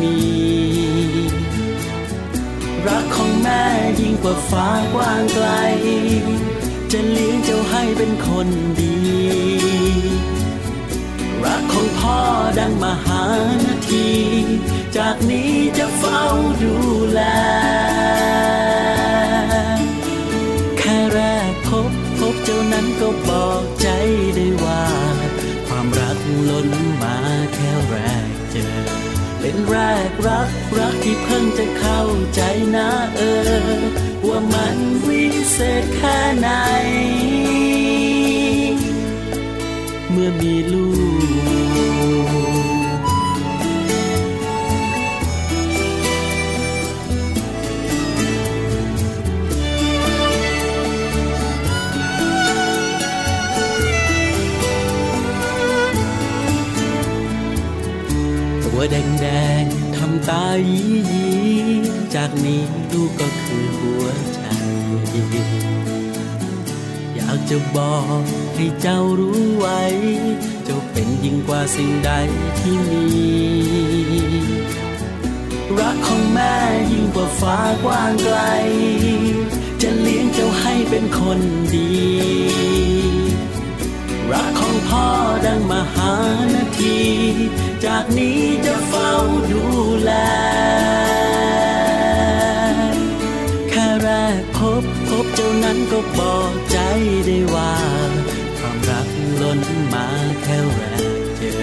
มี รักของแม่ยิ่งกว่าฟ้ากว้างไกล จะเลี้ยงเจ้าให้เป็นคนดี รักของพ่อดังมหานาที จากนี้จะเฝ้าดูแล แค่แรกพบพบเจ้านั้นก็บอกใจได้ว่า ความรักล้นมาแค่แรกเจอ เป็นแรกรักรักที่เพิ่งจะเข้าใจนะเออ ว่ามันวิเศษแค่ไหน เมื่อมีลูก ตายียีจากนี้ลูกก็คือหัวใจ อยากจะบอกให้เจ้ารู้ไว้ เจ้าเป็นยิ่งกว่าสิ่งใดที่มี รักของแม่ยิ่งกว่าฟ้ากว้างไกล จะเลี้ยงเจ้าให้เป็นคนดี รักของพ่อดังมหานาที จากนี้จะเฝ้าดูแล แค่แรกพบพบเจ้านั้นก็บอกใจได้ว่า ความรักล้นมาแค่แรกเจอ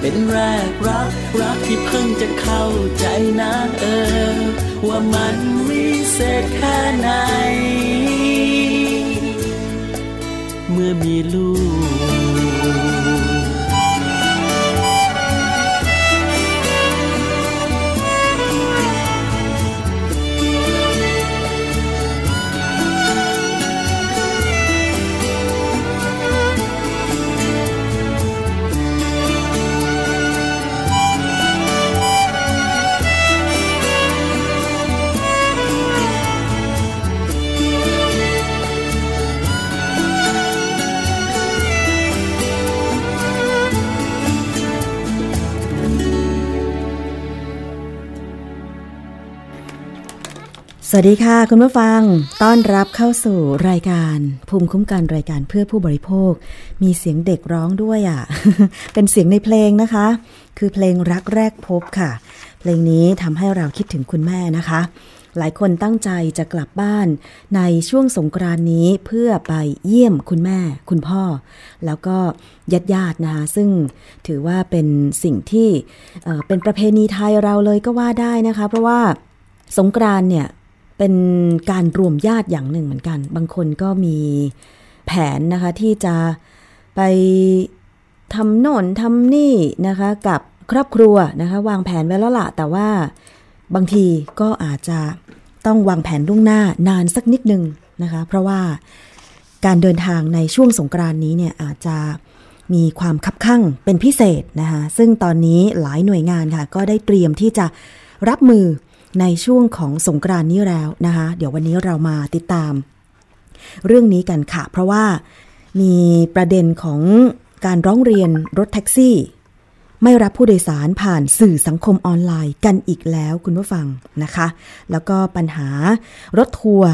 เป็นแรกรักรักที่เพิ่งจะเข้าใจนะเออ ว่ามันวิเศษแค่ไหน මෙලූ สวัสดีค่ะ คุณผู้ฟัง ต้อนรับเข้าสู่รายการ ภูมิคุ้มกันรายการเพื่อผู้บริโภค มีเสียงเด็กร้องด้วยอะ เป็นเสียงในเพลงนะคะ คือเพลงรักแรกพบค่ะ เพลงนี้ทำให้เราคิดถึงคุณแม่นะคะ หลายคนตั้งใจจะกลับบ้านในช่วงสงกรานนี้เพื่อไปเยี่ยมคุณแม่ คุณพ่อ แล้วก็ญาติญาตินะคะซึ่งถือว่าเป็นสิ่งที่เป็นประเพณีไทยเราเลยก็ว่าได้นะคะ เพราะว่าสงกรานเนี่ย เป็นการรวมญาติอย่างหนึ่งเหมือนกัน บางคนก็มีแผนนะคะที่จะไปทำโน่นทำนี่นะคะกับครอบครัวนะคะวางแผนไว้แล้วละแต่ว่าบางทีก็อาจจะต้องวางแผนล่วงหน้านานสักนิดนึงนะคะ เพราะว่าการเดินทางในช่วงสงกรานนี้เนี่ยอาจจะมีความคับข้างเป็นพิเศษนะคะซึ่งตอนนี้หลายหน่วยงานค่ะ ก็ได้เตรียมที่จะรับมือ ในช่วงของสงกรานนี้แล้วนะคะ เดี๋ยววันนี้เรามาติดตาม เรื่องนี้กันค่ะ เพราะว่ามีประเด็นของการร้องเรียนรถแท็กซี่ ไม่รับผู้โดยสารผ่านสื่อสังคมออนไลน์กันอีกแล้วคุณผู้ฟังนะคะ แล้วก็ปัญหารถทัวร์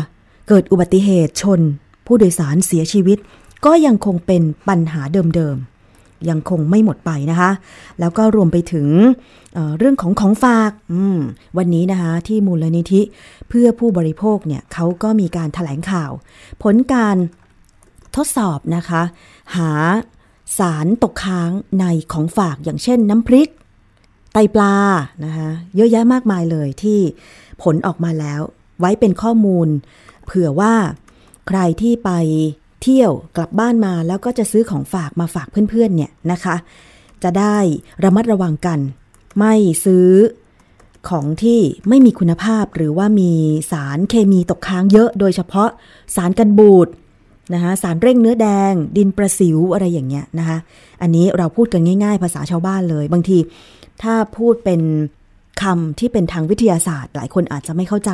เกิดอุบัติเหตุชน ผู้โดยสารเสียชีวิต ก็ยังคงเป็นปัญหาเดิมๆ ยังคงไม่หมดไปนะคะ แล้วก็รวมไปถึงเเรื่องของของฝากวันนี้นะคะ ที่มูลนิธิเพื่อผู้บริโภคเนี่ยเขาก็มีการถแถลงข่าว ผลการทดสอบนะคะ หาสารตกค้างในของฝากอย่างเช่นน้ำพริก ไตปลานะคะเยอะแยะมากมายเลยที่ผลออกมาแล้ว ไว้เป็นข้อมูล เผื่อว่าใครที่ไป เที่ยวกลับบ้านมาแล้วก็จะซื้อของฝากมาฝากเพื่อนๆเนี่ยนะคะ จะได้ระมัดระวังกัน ไม่ซื้อของที่ไม่มีคุณภาพหรือว่ามีสารเคมีตกค้างเยอะ โดยเฉพาะสารกันบูดนะคะสารเร่งเนื้อแดง ดินประสิวอะไรอย่างเงี้ยนะคะอันนี้เราพูดกันง่าย ๆ ภาษาชาวบ้านเลย บางทีถ้าพูดเป็นคำที่เป็นทางวิทยาศาสตร์ หลายคนอาจจะไม่เข้าใจ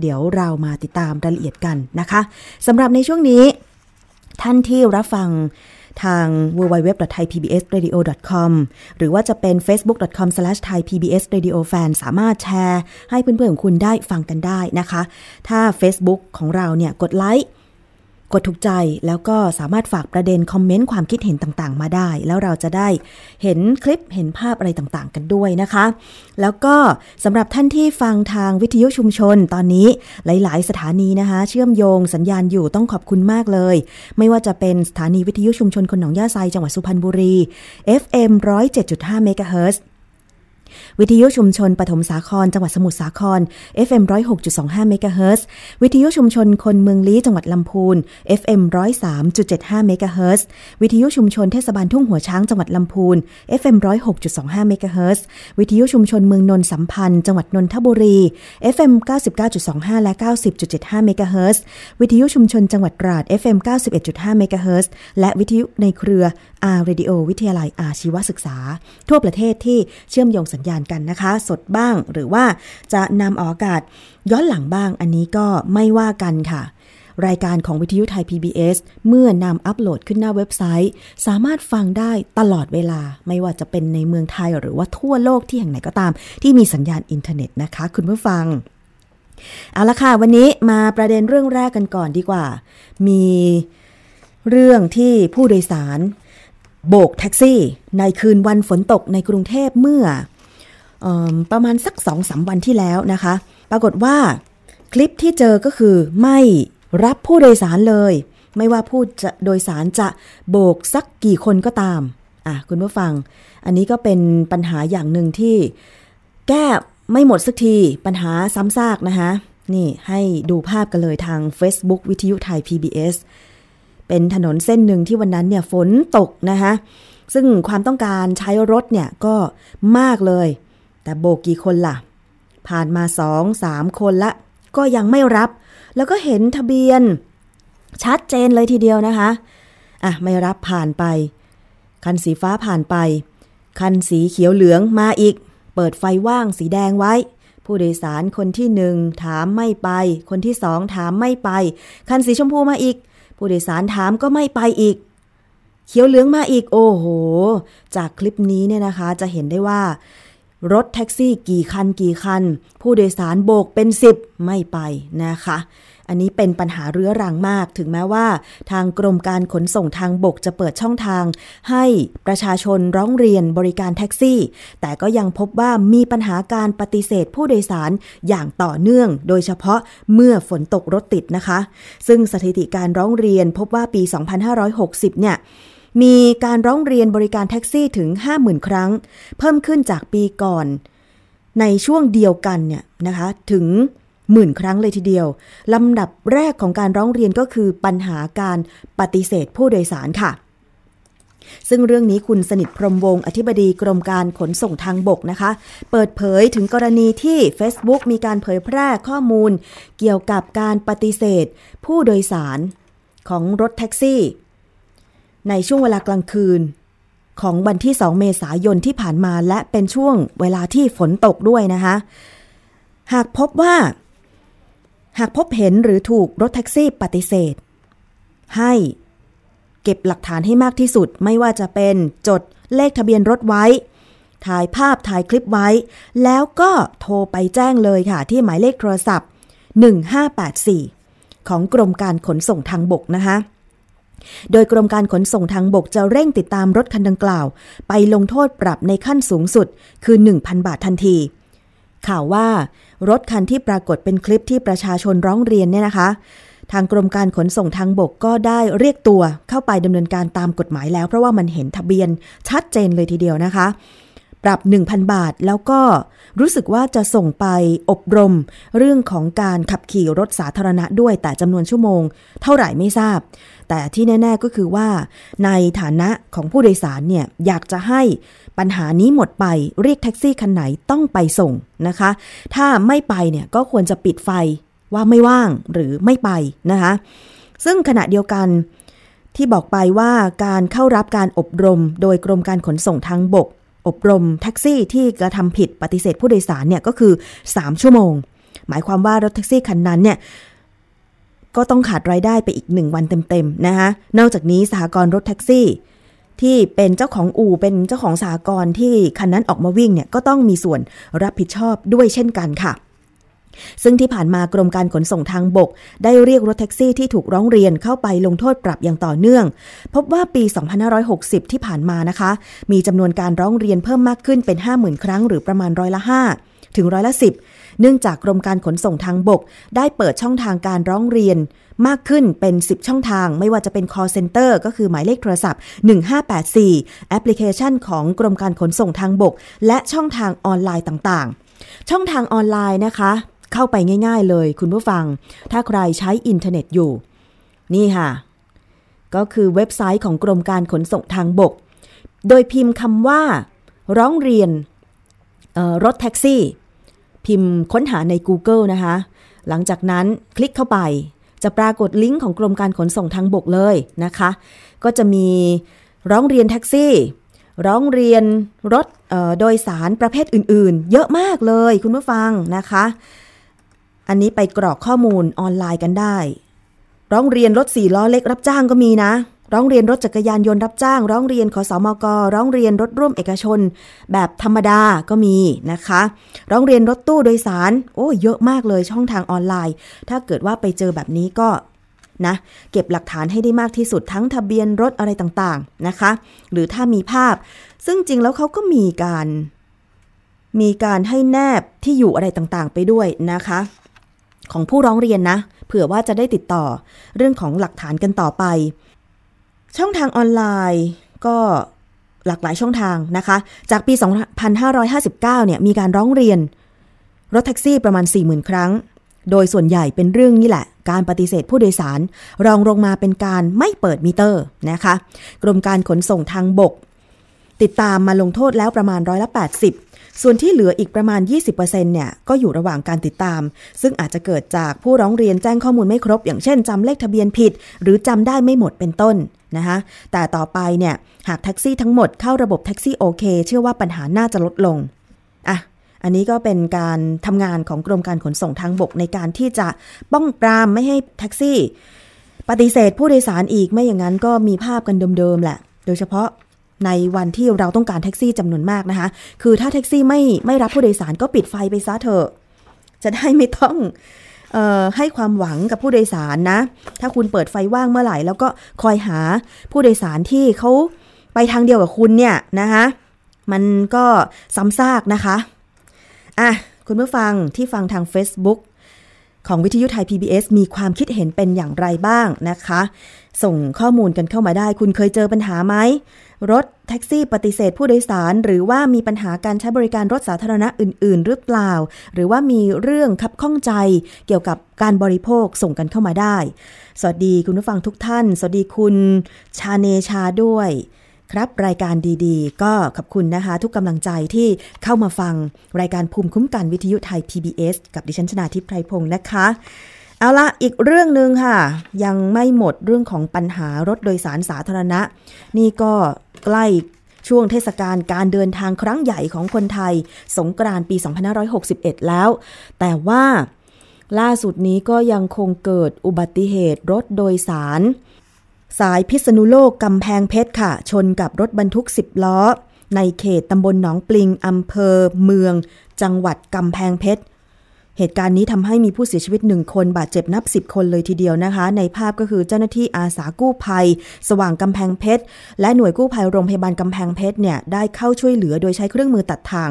เดี๋ยวเรามาติดตามรายละเอียดกันนะคะสำหรับในช่วงนี้ ท่านที่รับฟังทาง www.thaipbsradio.com หรือว่าจะเป็น facebook.com/thaipbsradiofan สามารถแชร์ให้เพื่อนๆของคุณได้ฟังกันได้นะคะ ถ้า Facebook ของเราเนี่ยกดไลค์ กดถูกใจแล้วก็สามารถฝากประเด็นคอมเมนต์ความคิดเห็นต่างๆ มาได้ แล้วเราจะได้เห็นคลิปเห็นภาพอะไรต่างๆ กันด้วยนะคะ แล้วก็สำหรับท่านที่ฟังทางวิทยุชุมชนตอนนี้หลาย ๆ สถานีนะคะ เชื่อมโยงสัญญาณอยู่ต้องขอบคุณมากเลย ไม่ว่าจะเป็นสถานีวิทยุชุมชนคนหนองย่าไซจังหวัดสุพรรณบุรี FM 107.5เมกะเฮิรตซ์ วิทยุชุมชนปฐมสาคร จังหวัดสมุทรสาคร FM 106.25เมกะเฮิรตซ์วิทยุชุมชนคนเมืองลี้จังหวัดลำพูน FM 103.75เมกะเฮิรตซ์วิทยุชุมชนเทศบาลทุ่งหัวช้างจังหวัดลำพูน FM 106.25เมกะเฮิรตซ์วิทยุชุมชนเมืองนนท์สัมพันธ์ จังหวัดนนทบุรี FM 99.25 และ 90.75เมกะเฮิรตซ์วิทยุชุมชนจังหวัดตราด FM 91.5เมกะเฮิรตซ์และวิทยุในเครือ R Radio วิทยาลัยอาชีวศึกษา ทั่วประเทศที่เชื่อมโยงสัญญาณกันนะคะ สดบ้างหรือว่าจะนำออกอากาศย้อนหลังบ้างอันนี้ก็ไม่ว่ากันค่ะ รายการของวิทยุไทย PBS เมื่อนำอัปโหลดขึ้นหน้าเว็บไซต์ สามารถฟังได้ตลอดเวลา ไม่ว่าจะเป็นในเมืองไทยหรือว่าทั่วโลกที่แห่งไหนก็ตาม ที่มีสัญญาณอินเทอร์เน็ตนะคะ คุณผู้ฟังเอาละค่ะวันนี้มาประเด็นเรื่องแรกกันก่อนดีกว่า มีเรื่องที่ผู้โดยสาร โบกแท็กซี่ในคืนวันฝนตกในกรุงเทพเมื่ออประมาณสักสองสาวันที่แล้วนะคะ ปรากฏว่า คลิปที่เจอก็คือไม่รับผู้โดยสารเลย ไม่ว่าผู้โดยสารจะโบกสักกี่คนก็ตามอะคุณผู้ฟัง อันนี้ก็เป็นปัญหาอย่างหนึ่งที่ แก้ไม่หมดสักทีปัญหาซ้ำซากนะคะนี่ให้ดูภาพกันเลยทาง Facebook วิทยุไทย PBS เป็นถนนเส้นหนึ่งที่วันนั้นเนี่ยฝนตกนะคะซึ่งความต้องการใช้รถเนี่ยก็มากเลย แต่โบกกี่คนล่ะ ผ่านมาสองสามคนละ ก็ยังไม่รับ แล้วก็เห็นทะเบียน ชัดเจนเลยทีเดียวนะคะ อะ ไม่รับผ่านไป คันสีฟ้าผ่านไป คันสีเขียวเหลืองมาอีก เปิดไฟว่างสีแดงไว้ ผู้โดยสารคนที่หนึ่งถามไม่ไป คนที่สองถามไม่ไป คันสีชมพูมาอีก ผู้โดยสารถามก็ไม่ไปอีก เขียวเหลืองมาอีกโอ้โห จากคลิปนี้เนี่ยนะคะจะเห็นได้ว่า รถแท็กซี่กี่คันกี่คัน ผู้โดยสารโบกเป็นสิบไม่ไปนะคะ อันนี้เป็นปัญหาเรื้อรังมาก ถึงแม้ว่า ทางกรมการขนส่งทางบกจะเปิดช่องทาง ให้ประชาชนร้องเรียนบริการแท็กซี่ แต่ก็ยังพบว่ามีปัญหาการปฏิเสธผู้โดยสารอย่างต่อเนื่อง โดยเฉพาะเมื่อฝนตกรถติดนะคะ ซึ่งสถิติการร้องเรียนพบว่าปี 2560 เนี่ยมีการร้องเรียนบริการแท็กซี่ถึง 50,000 ครั้ง เพิ่มขึ้นจากปีก่อน ในช่วงเดียวกันเนี่ยนะคะถึง หมื่นครั้งเลยทีเดียว ลำดับแรกของการร้องเรียนก็คือปัญหาการปฏิเสธผู้โดยสารค่ะ ซึ่งเรื่องนี้คุณสนิทพรมวงศ์อธิบดีกรมการขนส่งทางบกนะคะ เปิดเผยถึงกรณีที่ Facebook มีการเผยแพร่ข้อมูล เกี่ยวกับการปฏิเสธ ผู้โดยสารของรถแท็กซี่ ในช่วงเวลากลางคืนของวันที่ 2 เมษายนที่ผ่านมาและเป็นช่วงเวลาที่ฝนตกด้วยนะคะ หากพบว่า หากพบเห็นหรือถูกรถแท็กซี่ปฏิเสธ ให้เก็บหลักฐานให้มากที่สุดไม่ว่าจะเป็นจดเลขทะเบียนรถไว้ ถ่ายภาพถ่ายคลิปไว้ แล้วก็โทรไปแจ้งเลยค่ะ ที่หมายเลขโทรศัพท์ 1584 ของกรมการขนส่งทางบกนะคะ โดยกรมการขนส่งทางบกจะเร่งติดตามรถคันดังกล่าว ไปลงโทษปรับในขั้นสูงสุดคือ 1,000 บาททันที ข่าวว่ารถคันที่ปรากฏเป็นคลิปที่ประชาชนร้องเรียนเนี่ยนะคะ ทางกรมการขนส่งทางบกก็ได้เรียกตัวเข้าไปดำเนินการตามกฎหมายแล้ว เพราะว่ามันเห็นทะเบียนชัดเจนเลยทีเดียวนะคะ ปรับ 1,000 บาทแล้วก็รู้สึกว่าจะส่งไปอบรม เรื่องของการขับขี่รถสาธารณะด้วยแต่จำนวนชั่วโมง เท่าไหร่ไม่ทราบ แต่ที่แน่ ๆก็คือว่า ในฐานะของผู้โดยสารเนี่ยอยากจะให้ปัญหานี้หมดไปเรียกแท็กซี่คันไหนต้องไปส่งนะคะ ถ้าไม่ไปเนี่ยก็ควรจะปิดไฟว่าไม่ว่างหรือไม่ไปนะคะ ซึ่งขณะเดียวกันที่บอกไปว่าการเข้ารับการอบรมโดยกรมการขนส่งทางบก อบรมแท็กซี่ที่กระทำผิดปฏิเสธผู้โดยสารเนี่ยก็คือ 3 ชั่วโมง หมายความว่ารถแท็กซี่คันนั้นเนี่ย ก็ต้องขาดรายได้ไปอีกหนึ่งวันเต็มๆนะคะนอกจากนี้สหกรณ์รถแท็กซี่ ที่เป็นเจ้าของอู่เป็นเจ้าของสหกรณ์ที่คันนั้นออกมาวิ่งเนี่ยก็ต้องมีส่วนรับผิดชอบด้วยเช่นกันค่ะซึ่งที่ผ่านมากรมการขนส่งทางบก ได้เรียกรถแท็กซี่ที่ถูกร้องเรียนเข้าไปลงโทษปรับอย่างต่อเนื่อง พบว่าปี 2560 ที่ผ่านมานะคะ มีจำนวนการร้องเรียนเพิ่มมากขึ้นเป็น 50,000 ครั้งหรือประมาณร้อยละ 5 ถึงร้อยละ 10 เนื่องจากกรมการขนส่งทางบก ได้เปิดช่องทางการร้องเรียน มากขึ้นเป็น 10 ช่องทาง ไม่ว่าจะเป็น call center ก็คือหมายเลขโทรศัพท์ 1584 แอปพลิเคชันของกรมการขนส่งทางบก และช่องทางออนไลน์ต่างๆ ช่องทางออนไลน์นะคะ เข้าไปง่าย ๆ เลยคุณผู้ฟัง ถ้าใครใช้อินเทอร์เน็ตอยู่ นี่ค่ะ ก็คือเว็บไซต์ของกรมการขนส่งทางบก โดยพิมพ์คำว่า ร้องเรียนรถแท็กซี่ พิมพ์ค้นหาใน Google นะคะ หลังจากนั้นคลิกเข้าไป จะปรากฏลิงก์ของกรมการขนส่งทางบกเลยนะคะ ก็จะมีร้องเรียนแท็กซี่ ร้องเรียนรถโดยสารประเภทอื่นๆ เยอะมากเลยคุณผู้ฟังนะคะ อันนี้ไปกรอกข้อมูลออนไลน์กันได้ ร้องเรียนรถสี่ล้อเล็กรับจ้างก็มีนะ ร้องเรียนรถจักรยานยนต์รับจ้าง ร้องเรียนขอสอมก ร้องเรียนรถร่วมเอกชน แบบธรรมดาก็มีนะคะ ร้องเรียนรถตู้โดยสาร โอ้เยอะมากเลยช่องทางออนไลน์ ถ้าเกิดว่าไปเจอแบบนี้ก็นะเก็บหลักฐานให้ได้มากที่สุดทั้งทะเบียนรถอะไรต่างๆนะคะ หรือถ้ามีภาพ ซึ่งจริงแล้วเขาก็มีการ มีการให้แนบที่อยู่อะไรต่างๆ ไปด้วยนะคะ ของผู้ร้องเรียนนะ เผื่อว่าจะได้ติดต่อเรื่องของหลักฐานกันต่อไป ช่องทางออนไลน์ก็หลากหลายช่องทางนะคะ จากปี 2559 เนี่ยมีการร้องเรียน รถแท็กซี่ประมาณ 40,000 ครั้ง โดยส่วนใหญ่เป็นเรื่องนี่แหละ การปฏิเสธผู้โดยสาร รองลงมาเป็นการไม่เปิดมิเตอร์นะคะ กรมการขนส่งทางบก ติดตามมาลงโทษแล้วประมาณร้อยละ80 ส่วนที่เหลืออีกประมาณ 20%เนี่ยก็อยู่ระหว่างการติดตาม ซึ่งอาจจะเกิดจากผู้ร้องเรียนแจ้งข้อมูลไม่ครบ อย่างเช่นจำเลขทะเบียนผิด หรือจำได้ไม่หมดเป็นต้นนะคะแต่ต่อไปเนี่ยหากแท็กซี่ทั้งหมดเข้าระบบแท็กซี่โอเคเชื่อว่าปัญหาน่าจะลดลงอะอันนี้ก็เป็นการทำงานของกรมการขนส่งทางบกในการที่จะป้องปรามไม่ให้แท็กซี่ ปฏิเสธผู้โดยสารอีกไม่อย่างนั้นก็มีภาพกันเดิมๆแหละ โดยเฉพาะ ในวันที่เราต้องการแท็กซี่จำนวนมากนะคะ คือถ้าแท็กซี่ไม่ไม่รับผู้โดยสารก็ปิดไฟไปซะเถอะ จะได้ไม่ต้องออให้ความหวังกับผู้โดยสารนะ ถ้าคุณเปิดไฟว่างเมื่อไหร่ แล้วก็คอยหาผู้โดยสารที่เขาไปทางเดียวกับคุณเนี่ยนะคะมันก็ซ้ำซากนะคะอะคุณผู้ฟังที่ฟังทาง Facebook ของวิทยุไทย PBS มีความคิดเห็นเป็นอย่างไรบ้างนะคะ ส่งข้อมูลกันเข้ามาได้ คุณเคยเจอปัญหาไหมรถแท็กซี่ปฏิเสธผู้โดยสาร หรือว่ามีปัญหาการใช้บริการรถสาธารณะอื่น ๆ หรือเปล่า หรือว่ามีเรื่องคับข้องใจเกี่ยวกับการบริโภคส่งกันเข้ามาได้ สวัสดีคุณผู้ฟังทุกท่าน สวัสดีคุณชาเนชาด้วย ครับรายการดีๆ ก็ขอบคุณนะคะ ทุกกำลังใจที่เข้ามาฟังรายการภูมิคุ้มกันวิทยุไทย PBS กับดิฉันชนาทิพไพรพงศ์นะคะ เอาละอีกเรื่องหนึ่งค่ะ ยังไม่หมดเรื่องของปัญหารถโดยสารสาธารณะ นี่ก็ใกล้ช่วงเทศกาลการเดินทางครั้งใหญ่ของคนไทย สงกรานต์ปี 2561 แล้ว แต่ว่าล่าสุดนี้ก็ยังคงเกิดอุบัติเหตุรถโดยสาร สายพิษณุโลกกำแพงเพชรค่ะ ชนกับรถบรรทุก 10 ล้อ ในเขตตำบลหนองปลิงอำเภอเมือง จังหวัดกำแพงเพชร เหตุการณ์นี้ทำให้มีผู้เสียชีวิตหนึ่งคนบาดเจ็บนับ10คนเลยทีเดียวนะคะ ในภาพก็คือเจ้าหน้าที่อาสากู้ภัย สว่างกำแพงเพชร และหน่วยกู้ภัยโรงพยาบาลกำแพงเพชรเนี่ยได้เข้าช่วยเหลือโดยใช้เครื่องมือตัดทาง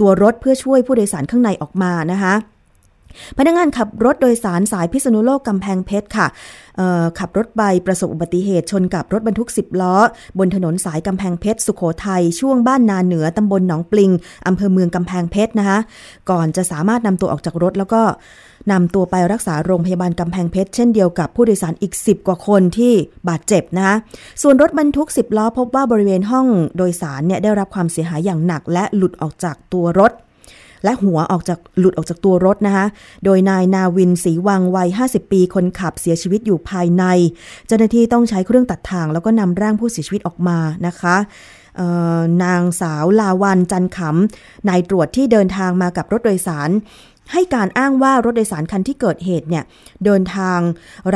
ตัวรถเพื่อช่วยผู้โดยสารข้างในออกมานะคะ พนักงานขับรถโดยสารสายพิษณุโลกกำแพงเพชรค่ะขับรถไปประสบอุบัติเหตุชนกับรถบรรทุก 10 ล้อ บนถนนสายกำแพงเพชรสุขโขทัยช่วงบ้านนาเหนือตำบลหนองปลิงอำเภอเมืองกำแพงเพชรนะคะ ก่อนจะสามารถนำตัวออกจากรถแล้วก็นำตัวไปรักษาโรงพยาบาลกำแพงเพชรเช่นเดียวกับผู้โดยสารอีก 10 กว่าคนที่บาดเจ็บนะคะส่วนรถบรรทุก 10 ล้อพบว่าบริเวณห้องโดยสารเนี่ยได้รับความเสียหายอย่างหนัก และหลุดออกจากตัวรถ และหัวออกจากหลุดออกจากตัวรถนะคะ โดยนายนาวินศรีวังวัย 50 ปีคนขับเสียชีวิตอยู่ภายใน เจ้าหน้าที่ต้องใช้เครื่องตัดทาง แล้วก็นำร่างผู้เสียชีวิตออกมานะคะนางสาวลาวันจันขำนายตรวจที่เดินทางมากับรถโดยสาร ให้การอ้างว่ารถโดยสารคันที่เกิดเหตุเนี่ยเดินทาง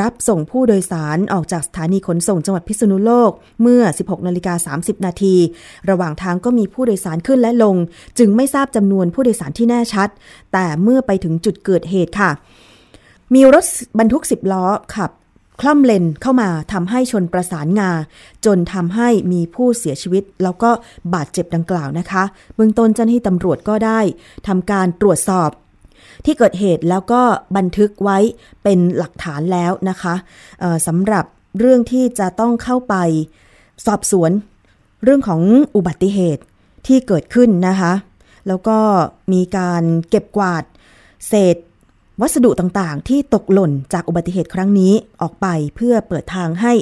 รับส่งผู้โดยสารออกจากสถานีขนส่งจังหวัดพิษณุโลก เมื่อ 16นาฬิกา30 นาที ระหว่างทางก็มีผู้โดยสารขึ้นและลง จึงไม่ทราบจำนวนผู้โดยสารที่แน่ชัด แต่เมื่อไปถึงจุดเกิดเหตุค่ะ มีรถบรรทุก 10 ล้อขับคล่อมเลนเข้ามาทำให้ชนประสานงา จนทำให้มีผู้เสียชีวิต แล้วก็บาดเจ็บดังกล่าวนะคะ เบื้องต้นเจ้าหน้าที่ตำรวจก็ได้ทำการตรวจสอบ ที่เกิดเหตุแล้วก็บันทึกไว้เป็นหลักฐานแล้วนะคะสำหรับเรื่องที่จะต้องเข้าไปสอบสวนเรื่องของอุบัติเหตุที่เกิดขึ้นนะคะ แล้วก็มีการเก็บกวาด เศษวัสดุต่างๆ ที่ตกหล่นจากอุบัติเหตุครั้งนี้ออกไปเพื่อเปิดทางให้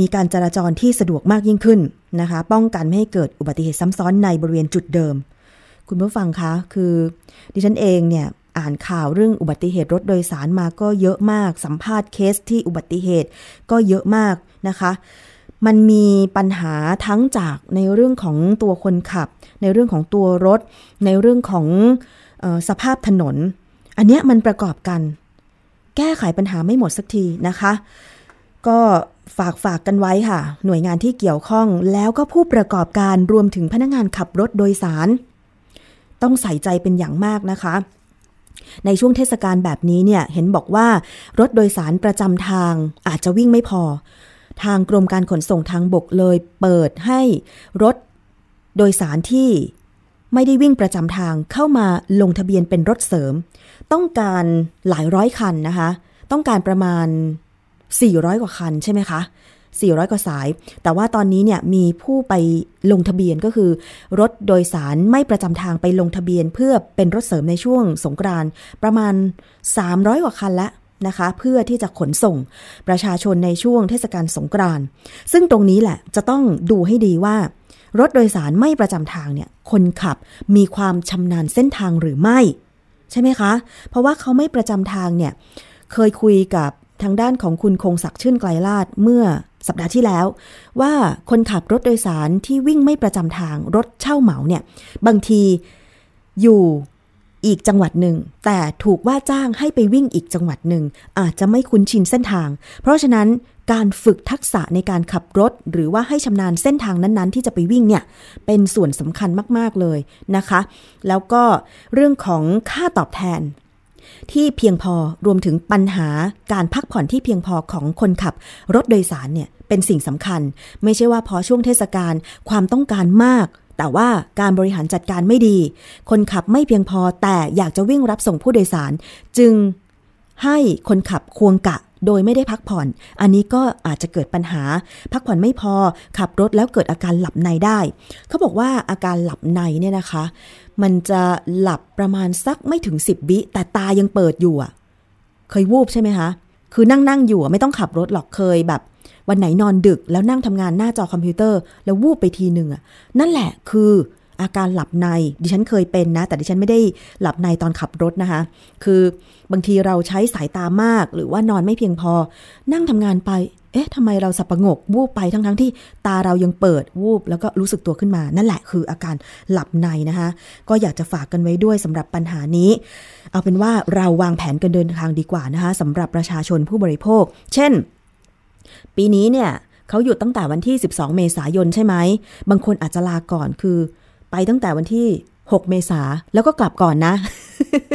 มีการจราจรที่สะดวกมากยิ่งขึ้นนะคะ ป้องกันไม่ให้เกิดอุบัติเหตุซ้ำซ้อนในบริเวณจุดเดิม คุณผู้ฟังคะ คือดิฉันเองเนี่ย อ่านข่าวเรื่องอุบัติเหตุรถโดยสารมาก็เยอะมาก สัมภาษณ์เคสที่อุบัติเหตุก็เยอะมากนะคะ มันมีปัญหาทั้งจากในเรื่องของตัวคนขับ ในเรื่องของตัวรถ ในเรื่องของออสภาพถนน อันเนี้ยมันประกอบกัน แก้ไขปัญหาไม่หมดสักทีนะคะ ก็ฝากฝากกันไว้ค่ะ หน่วยงานที่เกี่ยวข้องแล้วก็ผู้ประกอบการรวมถึงพนักงานขับรถโดยสาร ต้องใส่ใจเป็นอย่างมากนะคะ ในช่วงเทศกาลแบบนี้เนี่ยเห็นบอกว่ารถโดยสารประจำทางอาจจะวิ่งไม่พอ ทางกรมการขนส่งทางบกเลยเปิดให้รถโดยสารที่ไม่ได้วิ่งประจำทางเข้ามาลงทะเบียนเป็นรถเสริม ต้องการหลายร้อยคันนะคะ ต้องการประมาณ 400 กว่าคันใช่ไหมคะ 400 กว่าสาย แต่ว่าตอนนี้เนี่ยมีผู้ไปลงทะเบียนก็คือ รถโดยสารไม่ประจำทางไปลงทะเบียน เพื่อเป็นรถเสริมในช่วงสงกรานประมาณ 300 กว่าคันล้วนะคะเพื่อที่จะขนส่งประชาชนในช่วงเทศกาลสงกรานต์ซึ่งตรงนี้แหละจะต้องดูให้ดีว่า รถโดยสารไม่ประจำทางเนี่ยคนขับมีความชำนาญเส้นทางหรือไม่ ใช่ไหมคะ เพราะว่าเขาไม่ประจำทางเนี่ยเคยคุยกับทางด้านของคุณคงศักดิ์ชื่นไกลลาดเมื่อ สัปดาห์ที่แล้ว ว่าคนขับรถโดยสารที่วิ่งไม่ประจำทางรถเช่าเหมาเนี่ยบางทีอยู่อีกจังหวัดหนึ่ง แต่ถูกว่าจ้างให้ไปวิ่งอีกจังหวัดหนึ่ง อาจจะไม่คุ้นชินเส้นทาง เพราะฉะนั้นการฝึกทักษะในการขับรถ หรือว่าให้ชำนาญเส้นทางนั้นๆ ที่จะไปวิ่งเนี่ย เป็นส่วนสำคัญมาก ๆ เลยนะคะ แล้วก็เรื่องของค่าตอบแทน ที่เพียงพอรวมถึงปัญหาการพักผ่อนที่เพียงพอของคนขับ รถโดยสารเนี่ยเป็นสิ่งสำคัญ ไม่ใช่ว่าพอช่วงเทศกาลความต้องการมาก แต่ว่าการบริหารจัดการไม่ดี คนขับไม่เพียงพอแต่อยากจะวิ่งรับส่งผู้โดยสาร จึงให้คนขับควงกะ โดยไม่ได้พักผ่อน อันนี้ก็อาจจะเกิดปัญหา พักผ่อนไม่พอขับรถแล้วเกิดอาการหลับในได้ เขาบอกว่าอาการหลับในเนี่ยนะคะ มันจะหลับประมาณสักไม่ถึง 10วิแต่ตายังเปิดอยู่อะเคยวูบใช่ไหมคะคือนั่งนั่งอยู่ไม่ต้องขับรถหรอกเคยแบบ วันไหนนอนดึกแล้วนั่งทำงานหน้าจอคอมพิวเตอร์ แล้ววูบไปทีหนึ่งอะนั่นแหละคือ อาการหลับใน ดิฉันเคยเป็นนะ แต่ดิฉันไม่ได้หลับในตอนขับรถนะคะ คือบางทีเราใช้สายตามาก หรือว่านอนไม่เพียงพอ นั่งทำงานไป เอ๊ะทำไมเราสับประงก วูบไปทั้งๆทที่ตาเรายังเปิดวูบแล้วก็รู้สึกตัวขึ้นมา นั่นแหละคืออาการหลับในนะคะ ก็อยากจะฝากกันไว้ด้วยสำหรับปัญหานี้ เอาเป็นว่าเราวางแผนกันเดินทางดีกว่านะคะสำหรับประชาชนผู้บริโภค เช่น ปีนี้เนี่ยเขาหยุดตั้งแต่วันที่ 12 เมษายนใช่ไหม บางคนอาจจะลาก่อนคือ ไปตั้งแต่วันที่ 6 เมษาแล้วก็กลับก่อนนะ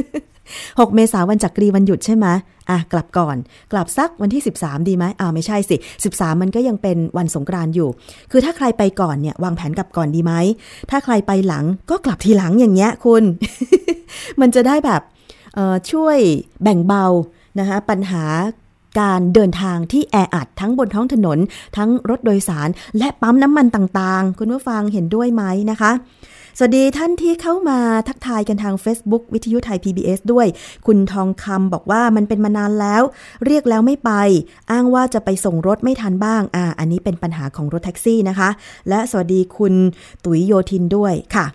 6 เมษาวันจักรีวันหยุดใช่ไหมอะกลับก่อน กลับสักวันที่ 13 ดีไหมอ่าไม่ใช่สิ 13 มันก็ยังเป็นวันสงกรานต์อยู่ คือถ้าใครไปก่อนเนี่ยวางแผนกลับก่อนดีไหม ถ้าใครไปหลังก็กลับทีหลังอย่างเงี้ยคุณ มันจะได้แบบช่วยแบ่งเบานะคะปัญหา การเดินทางที่แออัดทั้งบนท้องถนน ทั้งรถโดยสาร และปั๊มน้ำมันต่างๆ คุณผู้ฟังเห็นด้วยไหมนะคะ สวัสดีท่านที่เข้ามาทักทายกันทาง Facebook วิทยุไทย PBS ด้วย คุณทองคำบอกว่ามันเป็นมานานแล้ว เรียกแล้วไม่ไป อ้างว่าจะไปส่งรถไม่ทันบ้าง อ่า อันนี้เป็นปัญหาของรถแท็กซี่นะคะ และสวัสดีคุณตุ๋ยโยทินด้วยค่ะ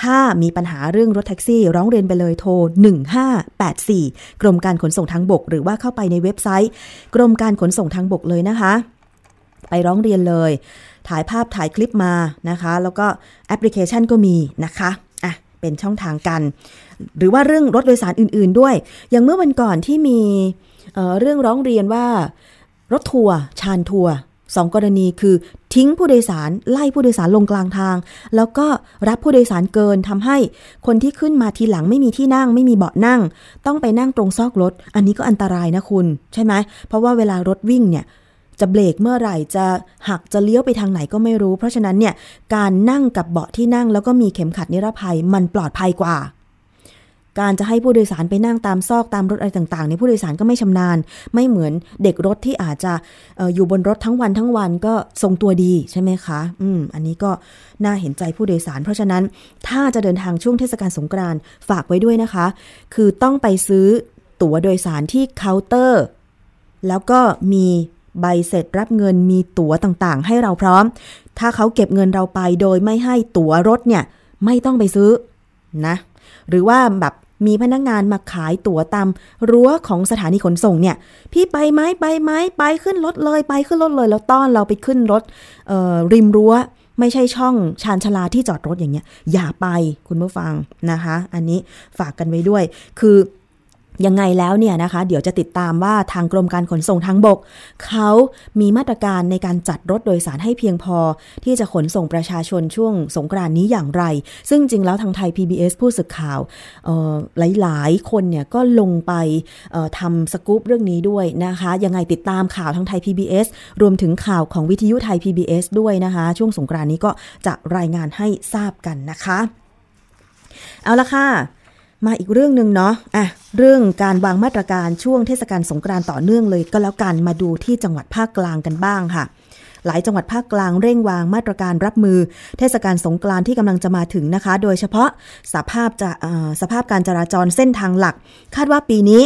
ถ้ามีปัญหาเรื่องรถแท็กซี่ ร้องเรียนไปเลยโทร 1584 กรมการขนส่งทางบก หรือว่าเข้าไปในเว็บไซต์ กรมการขนส่งทางบกเลยนะคะ ไปร้องเรียนเลย ถ่ายภาพถ่ายคลิปมานะคะ แล้วก็แอปพลิเคชันก็มีนะคะอะเป็นช่องทางกัน หรือว่าเรื่องรถโดยสารอื่น ๆด้วย อย่างเมื่อวันก่อนที่มีเเรื่องร้องเรียนว่ารถทัวร์ชานทัวร์ สองกรณีคือทิ้งผู้โดยสารไล่ผู้โดยสารลงกลางทาง แล้วก็รับผู้โดยสารเกินทำให้คนที่ขึ้นมาทีหลังไม่มีที่นั่ง ไม่มีเบาะนั่ง ต้องไปนั่งตรงซอกรถ อันนี้ก็อันตรายนะคุณ ใช่ไหมเพราะว่าเวลารถวิ่งเนี่ยจะเบรกเมื่อไหร่จะหักจะเลี้ยวไปทางไหนก็ไม่รู้ เพราะฉะนั้นเนี่ยการนั่งกับเบาะที่นั่งแล้วก็มีเข็มขัดนิรภัยมันปลอดภัยกว่า การจะให้ผู้โดยสารไปนั่งตามซอกตามรถอะไรต่างๆเนี่ยผู้โดยสารก็ไม่ชำนาญ ไม่เหมือนเด็กรถที่อาจจะออยู่บนรถทั้งวันทั้งวันก็ทรงตัวดีใช่ไหมคะ อืม อันนี้ก็น่าเห็นใจผู้โดยสาร เพราะฉะนั้นถ้าจะเดินทางช่วงเทศกาลสงกรานต์ฝากไว้ด้วยนะคะ คือต้องไปซื้อตั๋วโดยสารที่เคาน์เตอร์ แล้วก็มีใบเสร็จรับเงินมีตั๋วต่างๆ ให้เราพร้อม ถ้าเขาเก็บเงินเราไปโดยไม่ให้ตั๋วรถเนี่ย ไม่ต้องไปซื้อนะ หรือว่าแบบ มีพนักงานมาขายตั๋วตามรั้วของสถานีขนส่งเนี่ย พี่ไปไหมไปไหมไปขึ้นรถเลยไปขึ้นรถเลยแล้วต้อนเราไปขึ้นรถริมรั้วไม่ใช่ช่องชานชลาที่จอดรถอย่างเงี้ย อย่าไปคุณผู้ฟังนะคะ อันนี้ฝากกันไว้ด้วย คือ ยังไงแล้วเนี่ยนะคะ เดี๋ยวจะติดตามว่าทางกรมการขนส่งทางบก เขามีมาตรการในการจัดรถโดยสารให้เพียงพอ ที่จะขนส่งประชาชนช่วงสงกรานนี้อย่างไร ซึ่งจริงแล้วทางไทย PBS ผู้สื่อข่าวหลายๆ คนเนี่ยก็ลงไปทำสกู๊ปเรื่องนี้ด้วยนะคะ ยังไงติดตามข่าวทางไทย PBS รวมถึงข่าวของวิทยุไทย PBS ด้วยนะคะ ช่วงสงกรานนี้ก็จะรายงานให้ทราบกันนะคะ เอาละค่ะ มาอีกเรื่องหนึ่งเนาะอะเรื่องการวางมาตรการช่วงเทศกาลสงกรานต์ต่อเนื่องเลยก็แล้วกันมาดูที่จังหวัดภาคกลางกันบ้างค่ะ หลายจังหวัดภาคกลางเร่งวางมาตรการรับมือ เทศกาลสงกรานต์ที่กำลังจะมาถึงนะคะ โดยเฉพาะสภาพจะสภาพการจราจรเส้นทางหลัก คาดว่าปีนี้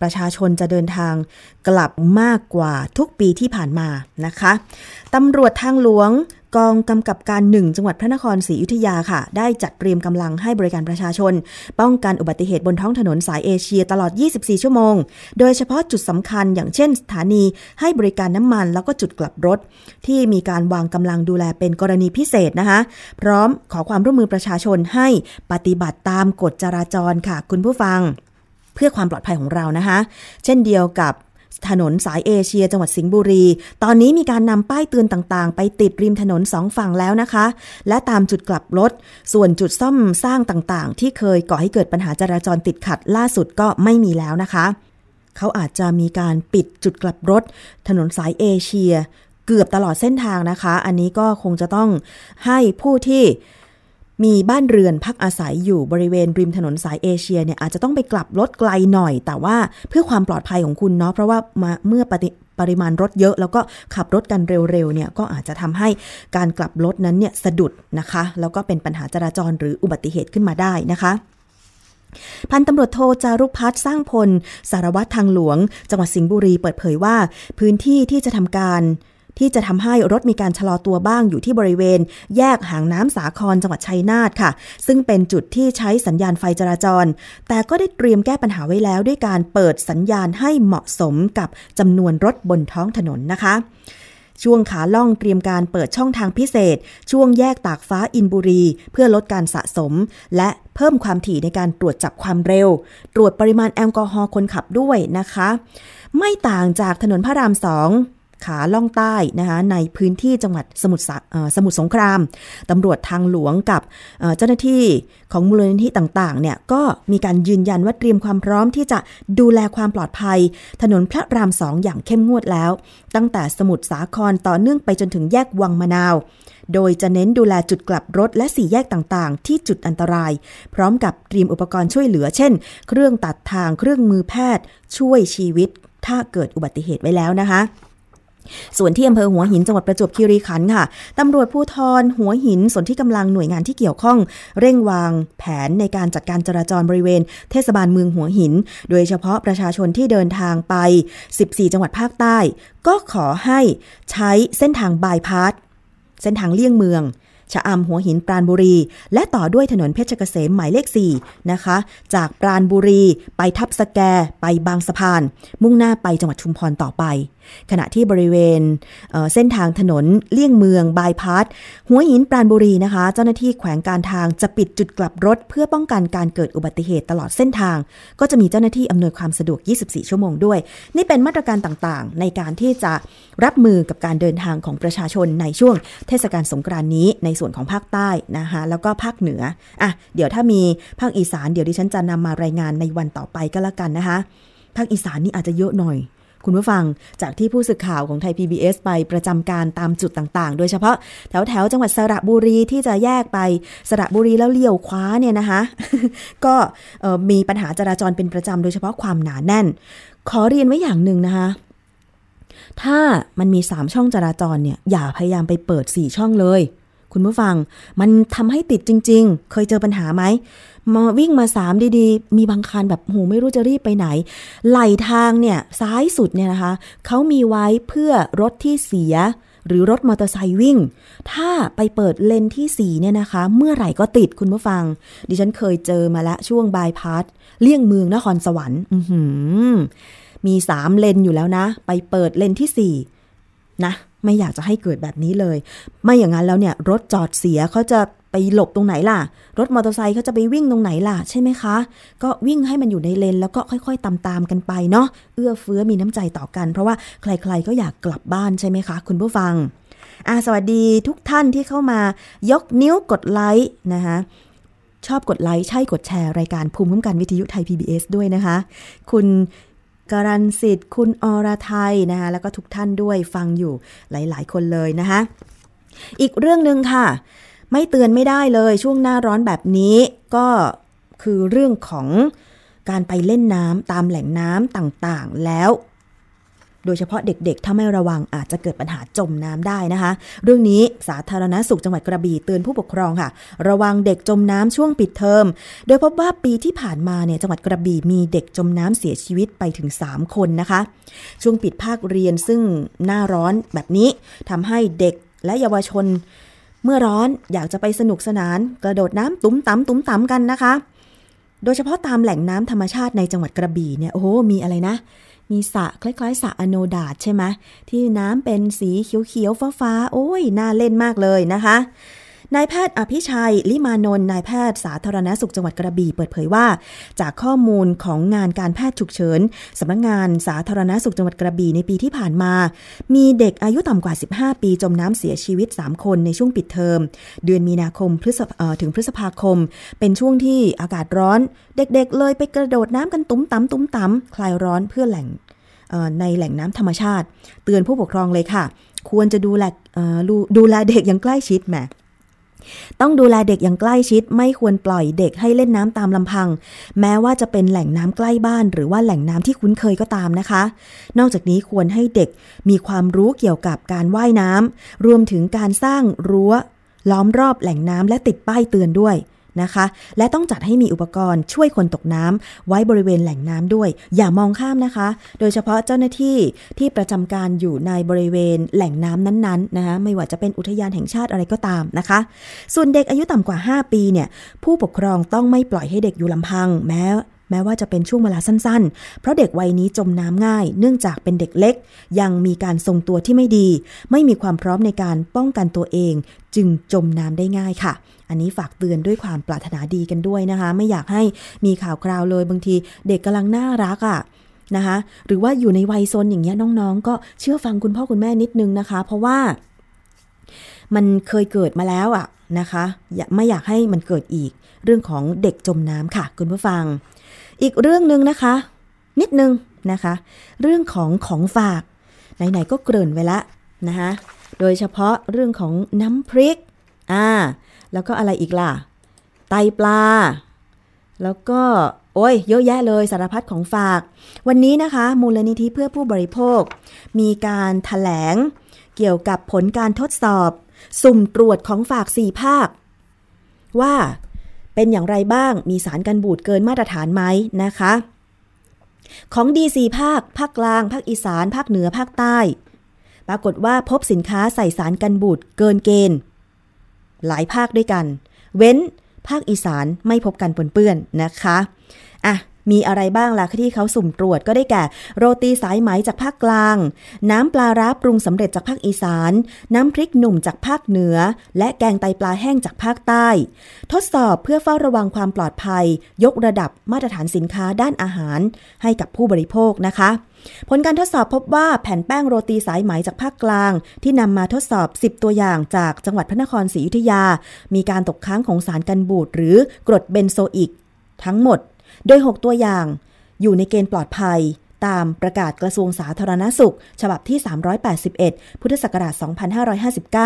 ประชาชนจะเดินทางกลับมากกว่าทุกปีที่ผ่านมานะคะตำรวจทางหลวง กองกำกับการหนึ่งจังหวัดพระนครศรีอยุธยาค่ะ ได้จัดเตรียมกำลังให้บริการประชาชน ป้องกันอุบัติเหตุบนท้องถนนสายเอเชียตลอด 24 ชั่วโมง โดยเฉพาะจุดสำคัญอย่างเช่นสถานีให้บริการน้ำมันแล้วก็จุดกลับรถ ที่มีการวางกำลังดูแลเป็นกรณีพิเศษนะคะ พร้อมขอความร่วมมือประชาชนให้ปฏิบัติตามกฎจราจรค่ะ คุณผู้ฟัง เพื่อความปลอดภัยของเรานะคะ เช่นเดียวกับ ถนนสายเอเชียจังหวัดสิงห์บุรี ตอนนี้มีการนำป้ายเตือนต่างๆ ไปติดริมถนนสองฝั่งแล้วนะคะ และตามจุดกลับรถ ส่วนจุดซ่อมสร้างต่างๆ ที่เคยก่อให้เกิดปัญหาจราจรติดขัดล่าสุดก็ไม่มีแล้วนะคะ เขาอาจจะมีการปิดจุดกลับรถ ถนนสายเอเชีย เกือบตลอดเส้นทางนะคะ อันนี้ก็คงจะต้องให้ผู้ที่ มีบ้านเรือนพักอาศัยอยู่บริเวณริมถนนสายเอเชียเนี่ยอาจจะต้องไปกลับรถไกลหน่อย แต่ว่าเพื่อความปลอดภัยของคุณเนาะเพราะว่ามาเมื่อปปริมาณรถเยอะแล้วก็ขับรถกันเร็วๆเนี่ยก็อาจจะทำให้การกลับรถนั้นเนี่ยสะดุดนะคะ แล้วก็เป็นปัญหาจราจรหรืออุบัติเหตุขึ้นมาได้นะคะพันตำรวจโทจารุพัฒน์สร้างพล สารวัตรทางหลวง จังหวัดสิงห์บุรีเปิดเผยว่า พื้นที่ที่จะทำการ ที่จะทำให้รถมีการชะลอตัวบ้างอยู่ที่บริเวณ แยกหางน้ำสาครจังหวัดชัยนาทค่ะ ซึ่งเป็นจุดที่ใช้สัญญาณไฟจราจร แต่ก็ได้เตรียมแก้ปัญหาไว้แล้ว ด้วยการเปิดสัญญาณให้เหมาะสมกับจำนวนรถบนท้องถนนนะคะช่วงขาล่องเตรียมการเปิดช่องทางพิเศษ ช่วงแยกตากฟ้าอินบุรี เพื่อลดการสะสม และเพิ่มความถี่ในการตรวจจับความเร็ว ตรวจปริมาณแอลกอฮอล์คนขับด้วยนะคะ ไม่ต่างจากถนนพระรามสอง ขาล่องใต้นะคะในพื้นที่จังหวัดสมุทรสมุทรสงครามตำรวจทางหลวงกับเจ้าหน้าที่ของมูลนิธิต่างๆเนี่ยก็มีการยืนยันว่าเตรียมความพร้อมที่จะดูแลความปลอดภัย ถนนพระรามสองอย่างเข้มงวดแล้ว ตั้งแต่สมุทรสาครต่อเนื่องไปจนถึงแยกวังมะนาว โดยจะเน้นดูแลจุดกลับรถและสี่แยกต่างๆ ที่จุดอันตราย พร้อมกับเตรียมอุปกรณ์ช่วยเหลือ เช่น เครื่องตัดทางเครื่องมือแพทย์ ช่วยชีวิต ถ้าเกิดอุบัติเหตุไว้แล้วนะคะ ส่วนที่อำเภอหัวหินจังหวัดประจวบคีรีขันธ์ค่ะตำรวจภูธรหัวหินส่วนที่กำลังหน่วยงานที่เกี่ยวข้อง เร่งวางแผนในการจัดการจราจรบริเวณ เทศบาลเมืองหัวหิน โดยเฉพาะประชาชนที่เดินทางไป 14 จังหวัดภาคใต้ ก็ขอให้ใช้เส้นทางบายพาสเส้นทางเลี่ยงเมือง ชะอำหัวหินปราณบุรี และต่อด้วยถนนเพชรเกษมหมายเลข4นะคะ จากปราณบุรีไปทับสแกไปบางสะพาน มุ่งหน้าไปจังหวัดชุมพรต่อไป ขณะที่บริเวณเส้นทางถนนเลี่ยงเมืองบายพาสหัวหินปราณบุรีนะคะ เจ้าหน้าที่แขวงการทางจะปิดจุดกลับรถ เพื่อป้องกันการเกิดอุบัติเหตุตลอดเส้นทาง ก็จะมีเจ้าหน้าที่อำนวยความสะดวก 24 ชั่วโมงด้วย นี่เป็นมาตรการต่างๆ ในการที่จะรับมือกับการเดินทางของประชาชนในช่วงเทศกาลสงกรานนี้ในส่วนของภาคใต้นะคะแล้วก็ภาคเหนืออะเดี๋ยวถ้ามีภาคอีสานเดี๋ยวดิฉันจะนำมารายงานในวันต่อไปก็แล้วกันนะคะ ภาคอีสานนี่อาจจะเยอะหน่อย คุณผู้ฟังจากที่ผู้สื่อข่าวของไทย PBS ไปประจำการตามจุดต่างๆ โดยเฉพาะแถวแถวจังหวัดสระบุรีที่จะแยกไปสระบุรีแล้วเลี้ยวขวาเนี่ยนะคะก็มีปัญหาจราจรเป็นประจำโดยเฉพาะความหนาแน่น ขอเรียนไว้อย่างหนึ่งนะคะถ้ามันมีสามช่องจราจรเนี่ย อย่าพยายามไปเปิดสี่ช่องเลย คุณผู้ฟัง มันทำให้ติดจริง ๆ เคยเจอปัญหาไหมมาวิ่งมาสามดีๆ มีบางคันแบบโหไม่รู้จะรีบไปไหน ไหลทางเนี่ยซ้ายสุดเนี่ยนะคะเขามีไว้เพื่อรถที่เสีย หรือรถมอเตอร์ไซค์วิ่ง ถ้าไปเปิดเลนที่4เนี่ยนะคะ เมื่อไหร่ก็ติดคุณผู้ฟัง ดิฉันเคยเจอมาล้วช่วงบายพาสเลี่ยงเมืองนครสวรรค์มีสามเลนอยู่แล้วนะ ไปเปิดเลนที่4นะ ไม่อยากจะให้เกิดแบบนี้เลย ไม่อย่างนั้นแล้วเนี่ยรถจอดเสียเขาจะไปหลบตรงไหนล่ะ รถมอเตอร์ไซค์เขาจะไปวิ่งตรงไหนล่ะใช่ไหมคะ ก็วิ่งให้มันอยู่ในเลนแล้วก็ค่อยๆตามๆกันไปเนาะเอื้อเฟื้อมีน้ำใจต่อกัน เพราะว่าใคร ๆ ก็อยากกลับบ้านใช่ไหมคะ คุณผู้ฟังอาสวัสดีทุกท่านที่เข้ามายกนิ้วกดไลค์นะคะชอบกดไลค์ใช่กดแชร์รายการภูมิคุ้มกันวิทยุไทย PBS ด้วยนะคะ คุณ การันสิทธิ์คุณอรไทยนะคะแล้วก็ทุกท่านด้วยฟังอยู่หลาย ๆ คนเลยนะคะอีกเรื่องหนึ่งค่ะ ไม่เตือนไม่ได้เลยช่วงหน้าร้อนแบบนี้ก็คือเรื่องของการไปเล่นน้ำตามแหล่งน้ำต่างๆ แล้ว โดยเฉพาะเด็กๆ ถ้าไม่ระวังอาจจะเกิดปัญหาจมน้ำได้นะคะ เรื่องนี้สาธารณสุขจังหวัดกระบี่เตือนผู้ปกครองค่ะ ระวังเด็กจมน้ำช่วงปิดเทอม โดยพบว่าปีที่ผ่านมาเนี่ยจังหวัดกระบี่มีเด็กจมน้ำเสียชีวิตไปถึง 3 คนนะคะ ช่วงปิดภาคเรียนซึ่งหน้าร้อนแบบนี้ทำให้เด็กและเยาวชน เมื่อร้อนอยากจะไปสนุกสนาน กระโดดน้ำตุ้มตำตุ้มตำกันนะคะ โดยเฉพาะตามแหล่งน้ำธรรมชาติในจังหวัดกระบี่เนี่ยโอ้โหมีอะไรนะ มีสระคล้ายๆสระอโนดาตใช่ไหมที่น้ำเป็นสีเขียวๆฟ้าๆโอ้ยน่าเล่นมากเลยนะคะ นายแพทย์อภิชัย ลิมานนท์นายแพทย์สาธารณสุขจังหวัดกระบี่เปิดเผยว่า จากข้อมูลของงานการแพทย์ฉุกเฉินสำนักงงานสาธารณสุขจังหวัดกระบี่ในปีที่ผ่านมา มีเด็กอายุต่ำกว่า 15 ปีจมน้ำเสียชีวิต 3 คนในช่วงปิดเทอม เดือนมีนาคมพฤษถึงพฤษภาคม เป็นช่วงที่อากาศร้อน เด็กๆ เลยไปกระโดดน้ำกันตุ้มตำตุ้มตำคลายร้อนเพื่อแหล่งในแหล่งน้ำธรรมชาติ เตือนผู้ปกครองเลยค่ะ ควรจะดูแลดูแลเด็กอย่างใกล้ชิดแหม ต้องดูแลเด็กอย่างใกล้ชิด ไม่ควรปล่อยเด็กให้เล่นน้ำตามลำพัง แม้ว่าจะเป็นแหล่งน้ำใกล้บ้าน หรือว่าแหล่งน้ำที่คุ้นเคยก็ตามนะคะ นอกจากนี้ควรให้เด็กมีความรู้เกี่ยวกับการว่ายน้ำรวมถึงการสร้างรั้วล้อมรอบแหล่งน้ำและติดป้ายเตือนด้วย นะคะ และต้องจัดให้มีอุปกรณ์ช่วยคนตกน้ำไว้บริเวณแหล่งน้ำด้วย อย่ามองข้ามนะคะ โดยเฉพาะเจ้าหน้าที่ที่ประจำการอยู่ในบริเวณแหล่งน้ำนั้นๆนะคะไม่ว่าจะเป็นอุทยานแห่งชาติอะไรก็ตามนะคะ ส่วนเด็กอายุต่ำกว่า 5 ปีเนี่ยผู้ปกครองต้องไม่ปล่อยให้เด็กอยู่ลำพังแม้ แม้ว่าจะเป็นช่วงเวลาสั้นๆ เพราะเด็กวัยนี้จมน้ำง่าย เนื่องจากเป็นเด็กเล็ก ยังมีการทรงตัวที่ไม่ดี ไม่มีความพร้อมในการป้องกันตัวเอง จึงจมน้ำได้ง่ายค่ะ อันนี้ฝากเตือนด้วยความปรารถนาดีกันด้วยนะคะ ไม่อยากให้มีข่าวคราวเลยบางที เด็กกำลังน่ารักอะ่ะนะคะ หรือว่าอยู่ในวัยซนอย่างเงี้ยน้องๆ ก็เชื่อฟังคุณพ่อคุณแม่นิดนึงนะคะ เพราะว่ามันเคยเกิดมาแล้วอะนะคะไม่อยากให้มันเกิดอีก เรื่องของเด็กจมน้ำค่ะ คุณผู้ฟัง อีกเรื่องหนึ่งนะคะ นิดนึงนะคะ เรื่องของของฝาก ไหน ๆ ก็เกริ่นไว้ละนะคะโดยเฉพาะเรื่องของน้ำพริกอ่าแล้วก็อะไรอีกล่ะ ไตปลา แล้วก็โอ้ยเยอะแยะเลยสารพัดของฝาก วันนี้นะคะ มูลนิธิเพื่อผู้บริโภค มีการถแถลง เกี่ยวกับผลการทดสอบ สุ่มตรวจของฝากสี่ภาค ว่า เป็นอย่างไรบ้าง มีสารกันบูดเกินมาตรฐานไหมนะคะ ของดีสีภาค ภาคกลาง ภาคอีสาน ภาคเหนือ ภาคใต้ ปรากฏว่าพบสินค้าใส่สารกันบูดเกินเกณฑ์ หลายภาคด้วยกัน เว้นภาคอีสานไม่พบกันปนเปื้อนนะคะ อะ มีอะไรบ้างล่ะที่เขาสุ่มตรวจก็ได้แก่ โรตีสายไหมจากภาคกลาง น้ำปลาร้าปรุงสำเร็จจากภาคอีสาน น้ำพริกหนุ่มจากภาคเหนือ และแกงไตปลาแห้งจากภาคใต้ ทดสอบเพื่อเฝ้าระวังความปลอดภัย ยกระดับมาตรฐานสินค้าด้านอาหาร ให้กับผู้บริโภคนะคะผลการทดสอบพบว่าแผ่นแป้งโรตีสายไหมจากภาคกลาง ที่นำมาทดสอบ 10 ตัวอย่างจากจังหวัดพระนครศรีอยุธยา มีการตกค้างของสารกันบูดหรือกรดเบนโซอิก ทั้งหมด โดย 6 ตัวอย่าง อยู่ในเกณฑ์ปลอดภัยตามประกาศกระทรวงสาธารณสุข ฉบับที่ 381 พุทธศักราช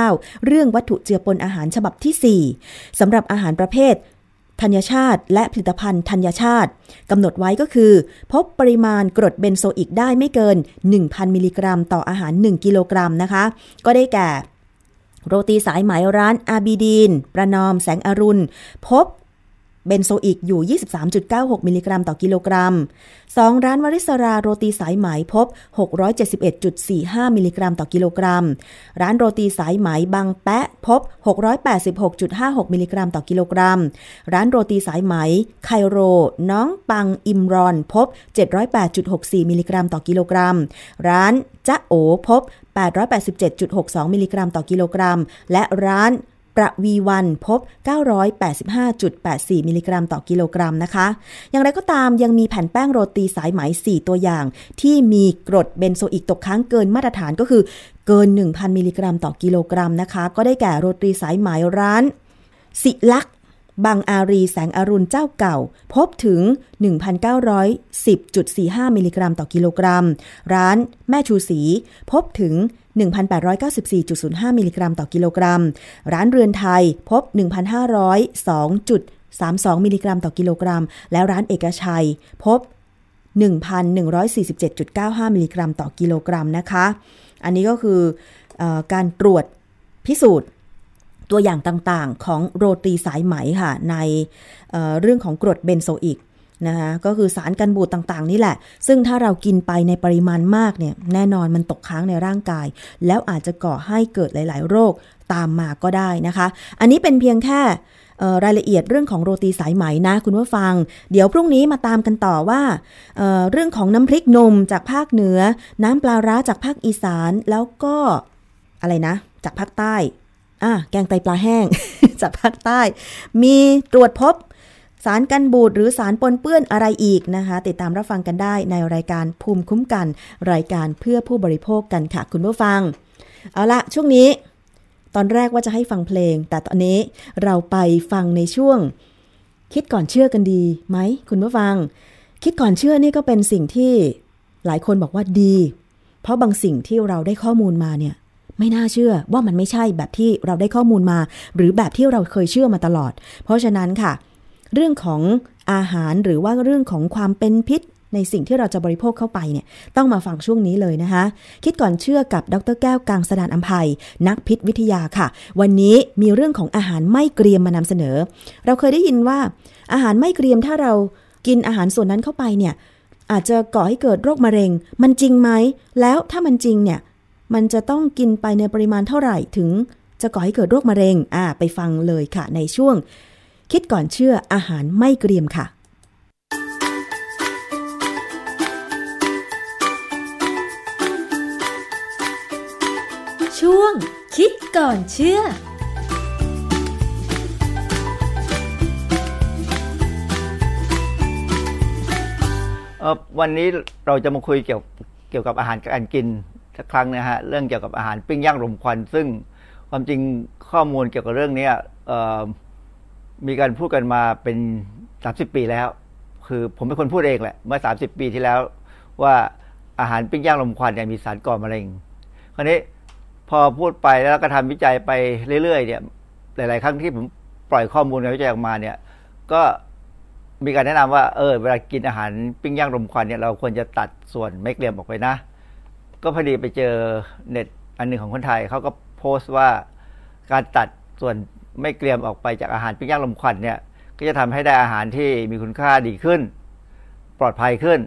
2559 เรื่องวัตถุเจือปนอาหารฉบับที่ 4 สำหรับอาหารประเภทธัญชาติ และผลิตภัณฑ์ธัญชาติกำหนดไว้ก็คือ พบปริมาณกรดเบนโซอิกได้ไม่เกิน 1,000 มิลลิกรัม ต่ออาหาร 1 กิโลกรัมนะคะ ก็ได้แก่ โรตีสายไหมร้านอาบีดีน ประนอมแสงอรุณ พบ เบนโซอิกอยู่ 23.96 มิลลิกรัมต่อกิโลกรัม 2 ร้านวริศราโรตีสายไหมพบ 671.45 มิลลิกรัมต่อกิโลกรัม ร้านโรตีสายไหมบังแปะพบ 686.56 มิลลิกรัมต่อกิโลกรัม ร้านโรตีสายไหม ไคโร น้องบังอิมรอนพบ 708.64 มิลลิกรัมต่อกิโลกรัม ร้านจ๊ะโอพบ 887.62 มิลลิกรัมต่อกิโลกรัม และร้าน ประวีวันพบ 985.84 มิลลิกรัมต่อกิโลกรัมนะคะ อย่างไรก็ตามยังมีแผ่นแป้งโรตีสายไหม 4 ตัวอย่าง ที่มีกรดเบนโซอิกตกค้างเกินมาตรฐานก็คือเกิน 1,000 มิลลิกรัมต่อกิโลกรัมนะคะ ก็ได้แก่โรตีสายไหมร้าน สิลัก บางอารีแสงอรุณเจ้าเก่า พบถึง 1,910.45 มิลลิกรัมต่อกิโลกรัม ร้านแม่ชูสีพบถึง 1,894.05 มิลลิกรัมต่อกิโลกรัม ร้านเรือนไทยพบ 1,502.32 มิลลิกรัมต่อกิโลกรัม แล้วร้านเอกชัยพบ 1,147.95 มิลลิกรัมต่อกิโลกรัมนะคะ อันนี้ก็คือการตรวจพิสูจน์ ตัวอย่างต่างๆ ของโรตีสายไหมค่ะ ในเรื่องของกรดเบนโซอิกนะคะก็คือสารกันบูดต่างๆ นี่แหละ ซึ่งถ้าเรากินไปในปริมาณมากเนี่ยแน่นอนมันตกค้างในร่างกาย แล้วอาจจะก่อให้เกิดหลาย ๆ โรคตามมาก็ได้นะคะ อันนี้เป็นเพียงแค่รายละเอียดเรื่องของโรตีสายไหมนะคุณผู้ฟัง เดี๋ยวพรุ่งนี้มาตามกันต่อว่าเเรื่องของน้ำพริกนมจากภาคเหนือ น้ำปลาร้าจากภาคอีสานแล้วก็อะไรนะ จากภาคใต้ อะแกงไตปลาแห้งจากภาคใต้ มีตรวจพบสารกันบูดหรือสารปนเปื้อนอะไรอีกนะคะ ติดตามรับฟังกันได้ในรายการภูมิคุ้มกัน รายการเพื่อผู้บริโภคกันค่ะ คุณผู้ฟัง เอาละช่วงนี้ ตอนแรกว่าจะให้ฟังเพลง แต่ตอนนี้เราไปฟังในช่วง คิดก่อนเชื่อกันดีไหมคุณผู้ฟัง คิดก่อนเชื่อนี่ก็เป็นสิ่งที่หลายคนบอกว่าดี เพราะบางสิ่งที่เราได้ข้อมูลมาเนี่ย ไม่น่าเชื่อว่ามันไม่ใช่แบบที่เราได้ข้อมูลมา หรือแบบที่เราเคยเชื่อมาตลอด เพราะฉะนั้นค่ะ เรื่องของอาหารหรือว่าเรื่องของความเป็นพิษในสิ่งที่เราจะบริโภคเข้าไปเนี่ยต้องมาฟังช่วงนี้เลยนะคะ คิดก่อนเชื่อกับดรแก้วกางสดานอัมภัย นักพิษวิทยาค่ะ วันนี้มีเรื่องของอาหารไม่เกรียมมานำเสนอ เราเคยได้ยินว่า อาหารไม่เกรียมถ้าเรากินอาหารส่วนนั้นเข้าไปเนี่ยอาจจะก่อให้เกิดโรคมะเร็ง มันจริงไหม แล้วถ้ามันจริงเนี่ย มันจะต้องกินไปในปริมาณเท่าไหร่ถึงจะก่อให้เกิดโรคมะเร็ง อ่า ไปฟังเลยค่ะ ในช่วง คิดก่อนเชื่ออาหารไม่เกรียมค่ะ ช่วง คิดก่อนเชื่อเอ่อวันนี้เราจะมาคุยเกี่ยวเกี่ยวกับอาหารการกิน สักครั้งนะฮะเรื่องเกี่ยวกับอาหารปิ้งย่างรมควัน ซึ่งความจริงข้อมูลเกี่ยวกับเรื่องนี้มีการพูดกันมาเป็น 30 ปีแล้ว คือผมเป็นคนพูดเองแหละเมื่อ 30 ปีที่แล้ว ว่าอาหารปิ้งย่างรมควันเนี่ยมีสารก่อมะเร็งคราวนี้พอพูดไปแล้วก็ทำวิจัยไปเรื่อยๆเนี่ยหลาย ๆ ครั้งที่ผมปล่อยข้อมูลในวิจัยออกมาเนี่ย ก็มีการแนะนำว่าเออเวลากินอาหารปิ้งย่างรมควันเนี่ยเราควรจะตัดส่วนไม่เกรียมออกไปนะ ก็พอดีไปเจอเน็ตอันหนึ่งของคนไทยเขาก็โพสต์ว่าการตัดส่วนไม่เกรียมออกไปจากอาหารปิ้งย่างรมควันเนี่ย ก็จะทำให้ได้อาหารที่มีคุณค่าดีขึ้น ปลอดภัยขึ้น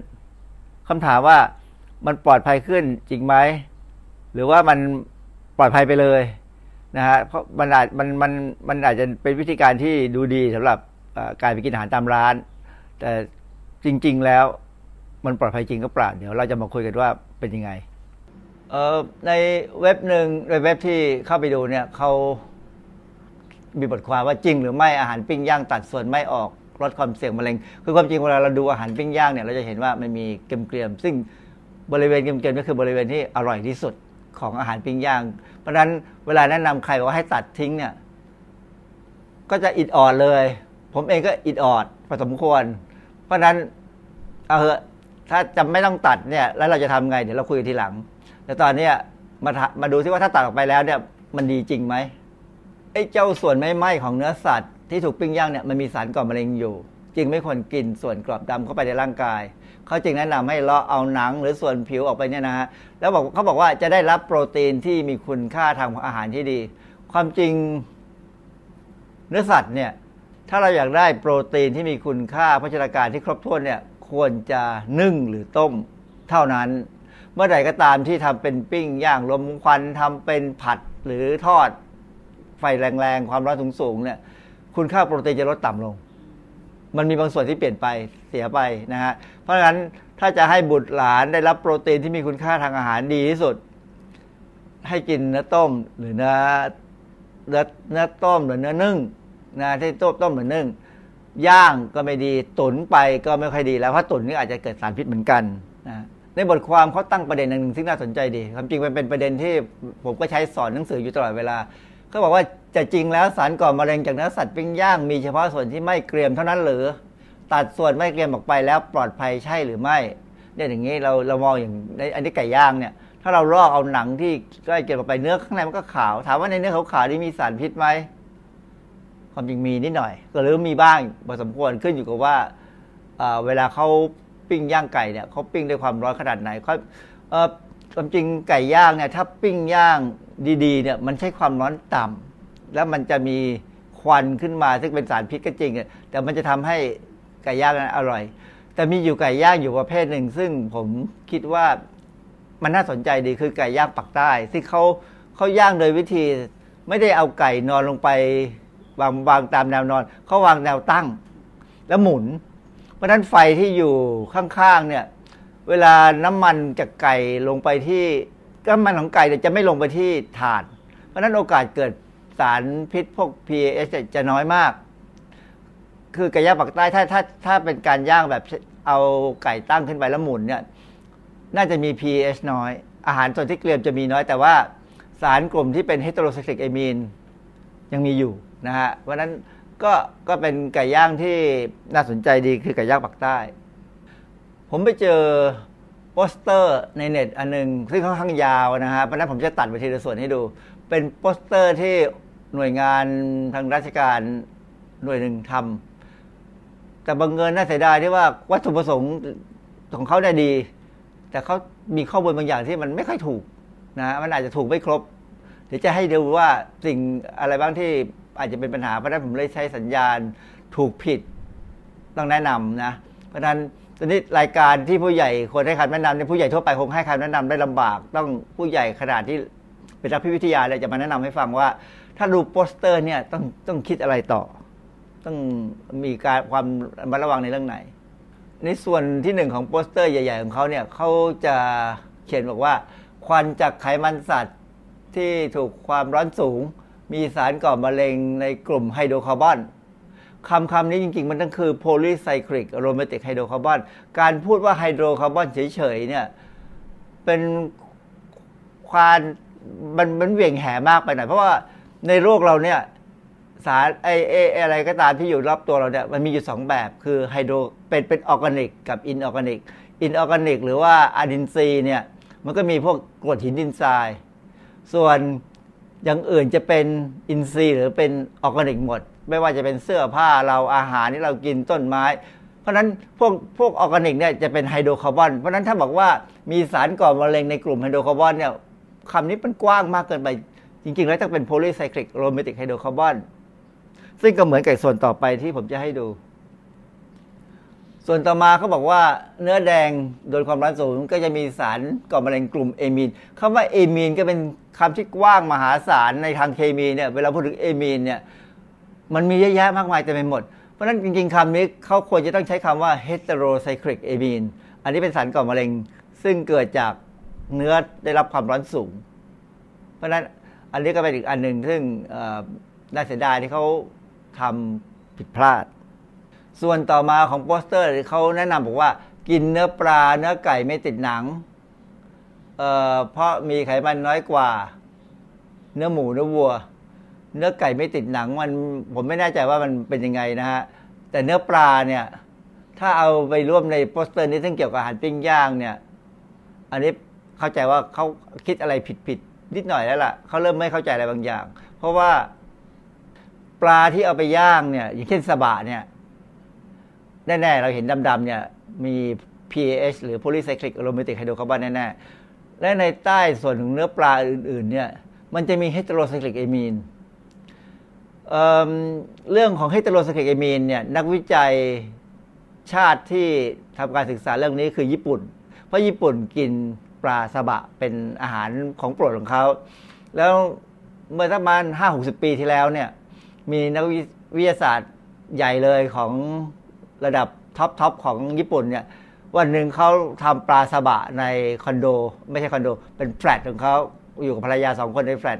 คำถามว่ามันปลอดภัยขึ้นจริงไหมหรือว่ามันปลอดภัยไปเลยนะฮะเพราะมันอาจมันมันมันอาจจะเป็นวิธีการที่ดูดีสำหรับการไปกินอาหารตามร้าน แต่จริง ๆ แล้วมันปลอดภัยจริงก็เปล่าเดี๋ยวเราจะมาคุยกันว่าเป็นยังไง ในเว็บหนึ่งในเว็บที่เข้าไปดูเนี่ยเขามีบทความว่าจริงหรือไม่อาหารปิ้งย่างตัดส่วนไม่ออกลดความเสี่ยงมะเร็ง คือความจริงเวลาเราดูอาหารปิ้งย่างเนี่ยเราจะเห็นว่ามันมีเกลียมๆซึ่งบริเวณเกลียมๆก็คือบริเวณที่อร่อยที่สุดของอาหารปิ้งย่าง เพราะฉะนั้นเวลาแนะนำใครว่าให้ตัดทิ้งเนี่ย ก็จะอิดออดเลย ผมเองก็อิดออดพอสมควร เพราะฉะนั้นเอาเหอะถ้าจะไม่ต้องตัดเนี่ย แล้วเราจะทำไง เดี๋ยวเราคุยกันทีหลัง แต่ตอนเนี้ยมามาดูซิว่าถ้าตัดออกไปแล้วเนี่ยมันดีจริงไหมไอ้เจ้าส่วนไม่ไหม้ของเนื้อสัตว์ที่ถูกปิ้งย่างเนี่ยมันมีสารก่อมะเร็งอยู่ จึงไม่ควรกินส่วนกรอบดำเข้าไปในร่างกาย เขาจึงแนะนำให้เลาะเอาหนังหรือส่วนผิวออกไปเนี่ยนะฮะแล้วบอกเขาบอกว่าจะได้รับโปรตีนที่มีคุณค่าทางอาหารที่ดี ความจริงเนื้อสัตว์เนี่ยถ้าเราอยากได้โปรตีนที่มีคุณค่าโภชนาการที่ครบถ้วนเนี่ยควรจะนึ่งหรือต้มเท่านั้น เมื่อใดก็ตามที่ทำเป็นปิ้งย่างลมควันทำเป็นผัดหรือทอด ไฟแรงๆ ความร้อนสูงๆเนี่ยคุณค่าโปรตีนจะลดต่ำลง มันมีบางส่วนที่เปลี่ยนไปเสียไปนะฮะเพราะฉะนั้นถ้าจะให้บุตรหลานได้รับโปรตีนที่มีคุณค่าทางอาหารดีที่สุด ให้กินเนื้อต้มหรือเนื้อเนื้อเนื้อต้มหรือเนื้อนึ่งนะที่ต้มต้มหรือนึ่งย่างก็ไม่ดีตุ๋นไปก็ไม่ค่อยดีแล้วเพราะตุ๋นนี่อาจจะเกิดสารพิษเหมือนกันนะ ในบทความเขาตั้งประเด็นหนึ่งซึ่งน่าสนใจดีความจริงมันเป็นประเด็นที่ผมก็ใช้สอนหนังสืออยู่ตลอดเวลาเขาบอกว่าจะจริงแล้วสารก่อมะเร็งจากเนื้อสัตว์ปิ้งย่างมีเฉพาะส่วนที่ไม่เกรียมเท่านั้นหรือ ตัดส่วนไม่เกรียมออกไปแล้วปลอดภัยใช่หรือไม่เนี่ยอย่างนี้เราเรามองอย่างในอันนี้ไก่ย่างเนี่ย ถ้าเราลอกเอาหนังที่ใกล้เกรียมออกไปเนื้อข้างในมันก็ขาว ถามว่าในเนื้อขาวๆนี่มีสารพิษไหมความจริงมีนิดหน่อย ก็หรือมีบ้างพอสมควรขึ้นอยู่กับว่าเอ่อเวลาเขา ปิ้งย่างไก่เนี่ยเขาปิ้งด้วยความร้อนขนาดไหนเขาเออความจริงไก่ย่างเนี่ยถ้าปิ้งย่างดีๆเนี่ยมันใช้ความร้อนต่ำแล้วมันจะมีควันขึ้นมาซึ่งเป็นสารพิษก็จริงแต่มันจะทำให้ไก่ย่างนั้นอร่อย แต่มีอยู่ไก่ย่างอยู่ประเภทหนึ่ง ซึ่งผมคิดว่ามันน่าสนใจดีคือไก่ย่างปักใต้ที่เขาเขาย่างโดยวิธีไม่ได้เอาไก่นอนลงไปวางวางตามแนวนอนเขาวางแนวตั้ง แล้วหมุน เพราะนั้นไฟที่อยู่ข้างๆเนี่ยเวลาน้ำมันจากไก่ลงไปที่น้ำมันของไก่เนี่ยจะไม่ลงไปที่ถ่าน เพราะนั้นโอกาสเกิดสารพิษพวก PAS จะน้อยมาก คือไก่ย่างปากใต้ถ้าถ้าถ้าเป็นการย่างแบบเอาไก่ตั้งขึ้นไปแล้วหมุนเนี่ยน่าจะมี pH น้อย อาหารส่วนที่เกลียมจะมีน้อย แต่ว่าสารกลุ่มที่เป็นเฮตโรไซคลิกเอมีนยังมีอยู่นะฮะเพราะนั้น ก็ก็เป็นไก่ย่างที่น่าสนใจดีคือไก่ย่างปากใต้ ผมไปเจอโปสเตอร์ในเน็ตอันหนึ่ง ซึ่งค่อนข้างยาวนะฮะเพราะนั้นผมจะตัดไปทีละส่วนให้ดู เป็นโปสเตอร์ที่หน่วยงานทางราชการหน่วยหนึ่งทำแต่บังเอิญน่าเสียดายที่ว่าวัตถุประสงค์ของเขาได้ดี แต่เขามีข้อมูลบางอย่างที่มันไม่ค่อยถูกนะมันอาจจะถูกไม่ครบ เดี๋ยวจะให้ดูว่าสิ่งอะไรบ้างที่ อาจจะเป็นปัญหาเพราะนั้นผมเลยใช้สัญญาณถูกผิดต้องแนะนำนะ เพราะฉะนั้นตอนนี้รายการที่ผู้ใหญ่ควรให้คำแนะนำเนี่ยผู้ใหญ่ทั่วไปคงให้คำแนะนำได้ลำบาก ต้องผู้ใหญ่ขนาดที่เป็นนักพิวิทยาเลยจะมาแนะนำให้ฟังว่า ถ้าดูโปสเตอร์เนี่ยต้องต้องคิดอะไรต่อ ต้องมีการความระมัดระวังในเรื่องไหน ในส่วนที่หนึ่งของโปสเตอร์ใหญ่ ๆ ของเขาเนี่ยเขาจะเขียนบอกว่า ควันจากไขมันสัตว์ที่ถูกความร้อนสูง มีสารก่อมะเร็งในกลุ่มไฮโดรคาร์บอนคำคำนี้จริง ๆ มันต้องคือ polycyclic aromatic hydrocarbon การพูดว่าไฮโดรคาร์บอนเฉย ๆ เนี่ย เป็นควานมันมันเหวี่ยงแหมากไปหน่อยเพราะว่าในโลกเราเนี่ยสารไอเออะไรก็ตามที่อยู่รอบตัวเราเนี่ยมันมีอยู่สองแบบคือไฮโดรเป็นเป็นออร์แกนิกกับ inorganic inorganic หรือว่าอนินทรีย์เนี่ยมันก็มีพวกกรดหินดินทราย ส่วน อย่างอื่นจะเป็นอินทรีย์หรือเป็นออร์แกนิกหมด ไม่ว่าจะเป็นเสื้อผ้าเราอาหารที่เรากินต้นไม้ เพราะฉะนั้นพวกพวกออร์แกนิกเนี่ยจะเป็นไฮโดรคาร์บอน เพราะฉะนั้นถ้าบอกว่ามีสารก่อมะเร็งในกลุ่มไฮโดรคาร์บอนเนี่ยคำนี้มันกว้างมากเกินไป จริง ๆ แล้วต้องเป็น polycyclic aromatic hydrocarbonซึ่งก็เหมือนกับส่วนต่อไปที่ผมจะให้ดู ส่วนต่อมาเขาบอกว่าเนื้อแดงโดยความร้อนสูงก็จะมีสารก่อมะเร็งกลุ่มเอมีนคำว่าเอมีนก็เป็นคำที่กว้างมหาศาลในทางเคมีเนี่ยเวลาพูดถึงเอมีนเนี่ยมันมีเยอะแยะมากมายเต็มไปหมด เพราะฉะนั้นจริงๆคำนี้เขาควรจะต้องใช้คำว่า heterocyclic amine อันนี้เป็นสารก่อมะเร็ง ซึ่งเกิดจากเนื้อได้รับความร้อนสูง เพราะฉะนั้นอันนี้ก็เป็นอีกอันหนึ่งซึ่งน่าเสียดายที่เขาทำผิดพลาด ส่วนต่อมาของโปสเตอร์เขาแนะนำบอกว่า กินเนื้อปลาเนื้อไก่ไม่ติดหนังเพราะมีไขมันน้อยกว่า เนื้อหมูเนื้อวัว เนื้อไก่ไม่ติดหนังมันผมไม่แน่ใจว่ามันเป็นยังไงนะฮะแต่เนื้อปลาเนี่ย ถ้าเอาไปร่วมในโปสเตอร์นี้ซึ่งเกี่ยวกับอาหารปิ้งย่างเนี่ย อันนี้เข้าใจว่าเขาคิดอะไรผิดผิดนิดหน่อยแล้วล่ะเขาเริ่มไม่เข้าใจอะไรบางอย่าง เพราะว่าปลาที่เอาไปย่างเนี่ย อย่างเช่นสบะเนี่ย แน่ๆ เราเห็นดำๆเนี่ยมี PAH หรือ polycyclic aromatic hydrocarbon แน่ๆ และในใต้ส่วนของเนื้อปลาอื่นๆเนี่ยมันจะมี heterocyclic amine เเรื่องของ heterocyclic amine เนี่ยนักวิจัยชาติที่ทำการศึกษาเรื่องนี้คือญี่ปุ่น เพราะญี่ปุ่นกินปลาซาบะเป็นอาหารของโปรดของเขา แล้วเมื่อประมาณห้าหกสิบปีที่แล้วเนี่ยมีนักวิทยาศาสตร์ใหญ่เลยของ ระดับ top top ของญี่ปุ่นเนี่ยวันหนึ่งเขาทำปลาซาบะในคอนโด ไม่ใช่คอนโด เป็นแฟลตของเขาอยู่กับภรรยาสองคนในแฟลต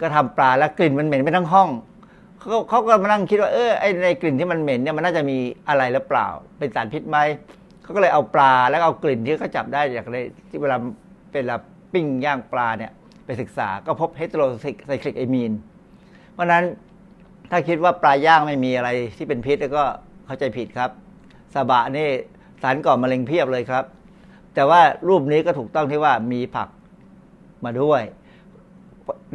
ก็ทำปลาแล้วกลิ่นมันเหม็นไปทั้งห้องเขาเขาก็มานั่งคิดว่าเออไอในกลิ่นที่มันเหม็นเนี่ยมันน่าจะมีอะไรหรือเปล่า เป็นสารพิษไหมเขาก็เลยเอาปลาแล้วเอากลิ่นที่เขาจับได้จากในที่เวลาเป็นลาปิ้งย่างปลาเนี่ยไปศึกษาก็พบเฮตโรไซคลิกไอมีน เพราะนั้นถ้าคิดว่าปลาย่างไม่มีอะไรที่เป็นพิษแล้วก็ เข้าใจผิดครับสบะนี่สารก่อมะเร็งเพียบเลยครับ แต่ว่ารูปนี้ก็ถูกต้องที่ว่ามีผักมาด้วย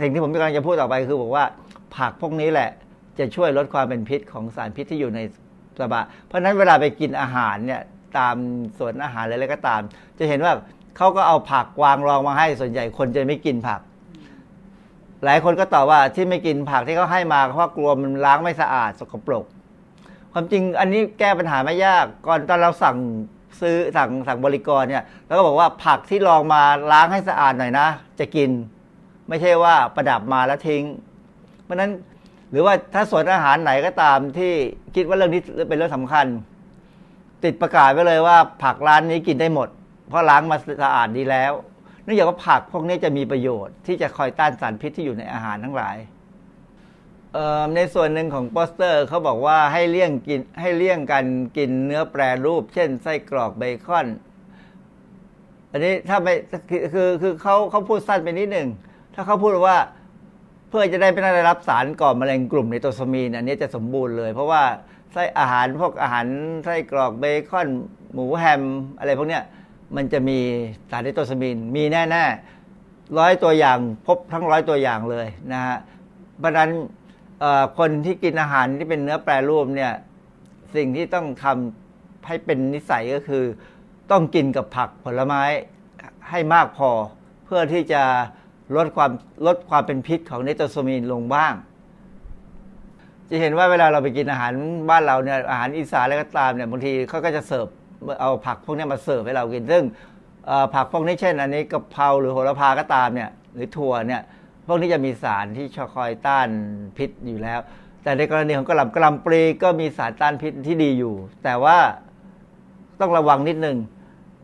สิ่งที่ผมกำลังจะพูดต่อไปคือบอกว่า ผักพวกนี้แหละ จะช่วยลดความเป็นพิษของสารพิษที่อยู่ในสบะ เพราะฉะนั้นเวลาไปกินอาหารเนี่ยตามสวนอาหารอะไรก็ตาม จะเห็นว่าเขาก็เอาผักวางรองมาให้ส่วนใหญ่คนจะไม่กินผัก หลายคนก็ตอบว่าที่ไม่กินผักที่เขาให้มาเพราะกลัวมันล้างไม่สะอาดสกปรก ความจริงอันนี้แก้ปัญหาไม่ยาก ก่อนตอนเราสั่งซื้อสั่งสั่งบริกรเนี่ยแล้วก็บอกว่าผักที่ลองมาล้างให้สะอาดหน่อยนะ จะกิน ไม่ใช่ว่าประดับมาแล้วทิ้ง เพราะนั้นหรือว่าถ้าสวนอาหารไหนก็ตามที่คิดว่าเรื่องนี้เป็นเรื่องสำคัญ ติดประกาศไว้เลยว่าผักร้านนี้กินได้หมด เพราะล้างมาสะอาดดีแล้วเนื่องจากว่าผักพวกนี้จะมีประโยชน์ที่จะคอยต้านสารพิษที่อยู่ในอาหารทั้งหลาย ในส่วนหนึ่งของโปสเตอร์เขาบอกว่าให้เลี่ยงกินให้เลี่ยงกันกินเนื้อแปรรูป เช่นไส้กรอกเบคอน อันนี้ถ้าไม่คือคือเขาเขาพูดสั้นไปนิดหนึ่ง ถ้าเขาพูดว่าเพื่อจะได้ไม่ได้รับสารก่อมะเร็งกลุ่มในตัวสมีนอันนี้จะสมบูรณ์เลย เพราะว่าไส้อาหารพวกอาหารไส้กรอกเบคอน หมูแฮม อะไรพวกเนี้ยมันจะมีสารไนโตรซามินมีแน่ๆร้อยตัวอย่างพบทั้งร้อยตัวอย่างเลยนะฮะเพราะนั้น คนที่กินอาหารที่เป็นเนื้อแปรรูปเนี่ย สิ่งที่ต้องทำให้เป็นนิสัยก็คือ ต้องกินกับผักผลไม้ให้มากพอ เพื่อที่จะลดความลดความเป็นพิษของไนโตรซามีนลงบ้าง จะเห็นว่าเวลาเราไปกินอาหารบ้านเราเนี่ยอาหารอีสานอะไรก็ตามเนี่ยบางทีเขาก็จะเสิร์ฟเอาผักพวกนี้มาเสิร์ฟให้เรากินซึ่งผักพวกนี้เช่น อันนี้กะเพราหรือโหระพาก็ตามเนี่ยหรือถั่วเนี่ย พวกนี้จะมีสารที่ชคอยต้านพิษอยู่แล้ว แต่ในกรณีของกระหล่ำกระหล่ำปลีก็มีสารต้านพิษที่ดีอยู่ แต่ว่าต้องระวังนิดนึง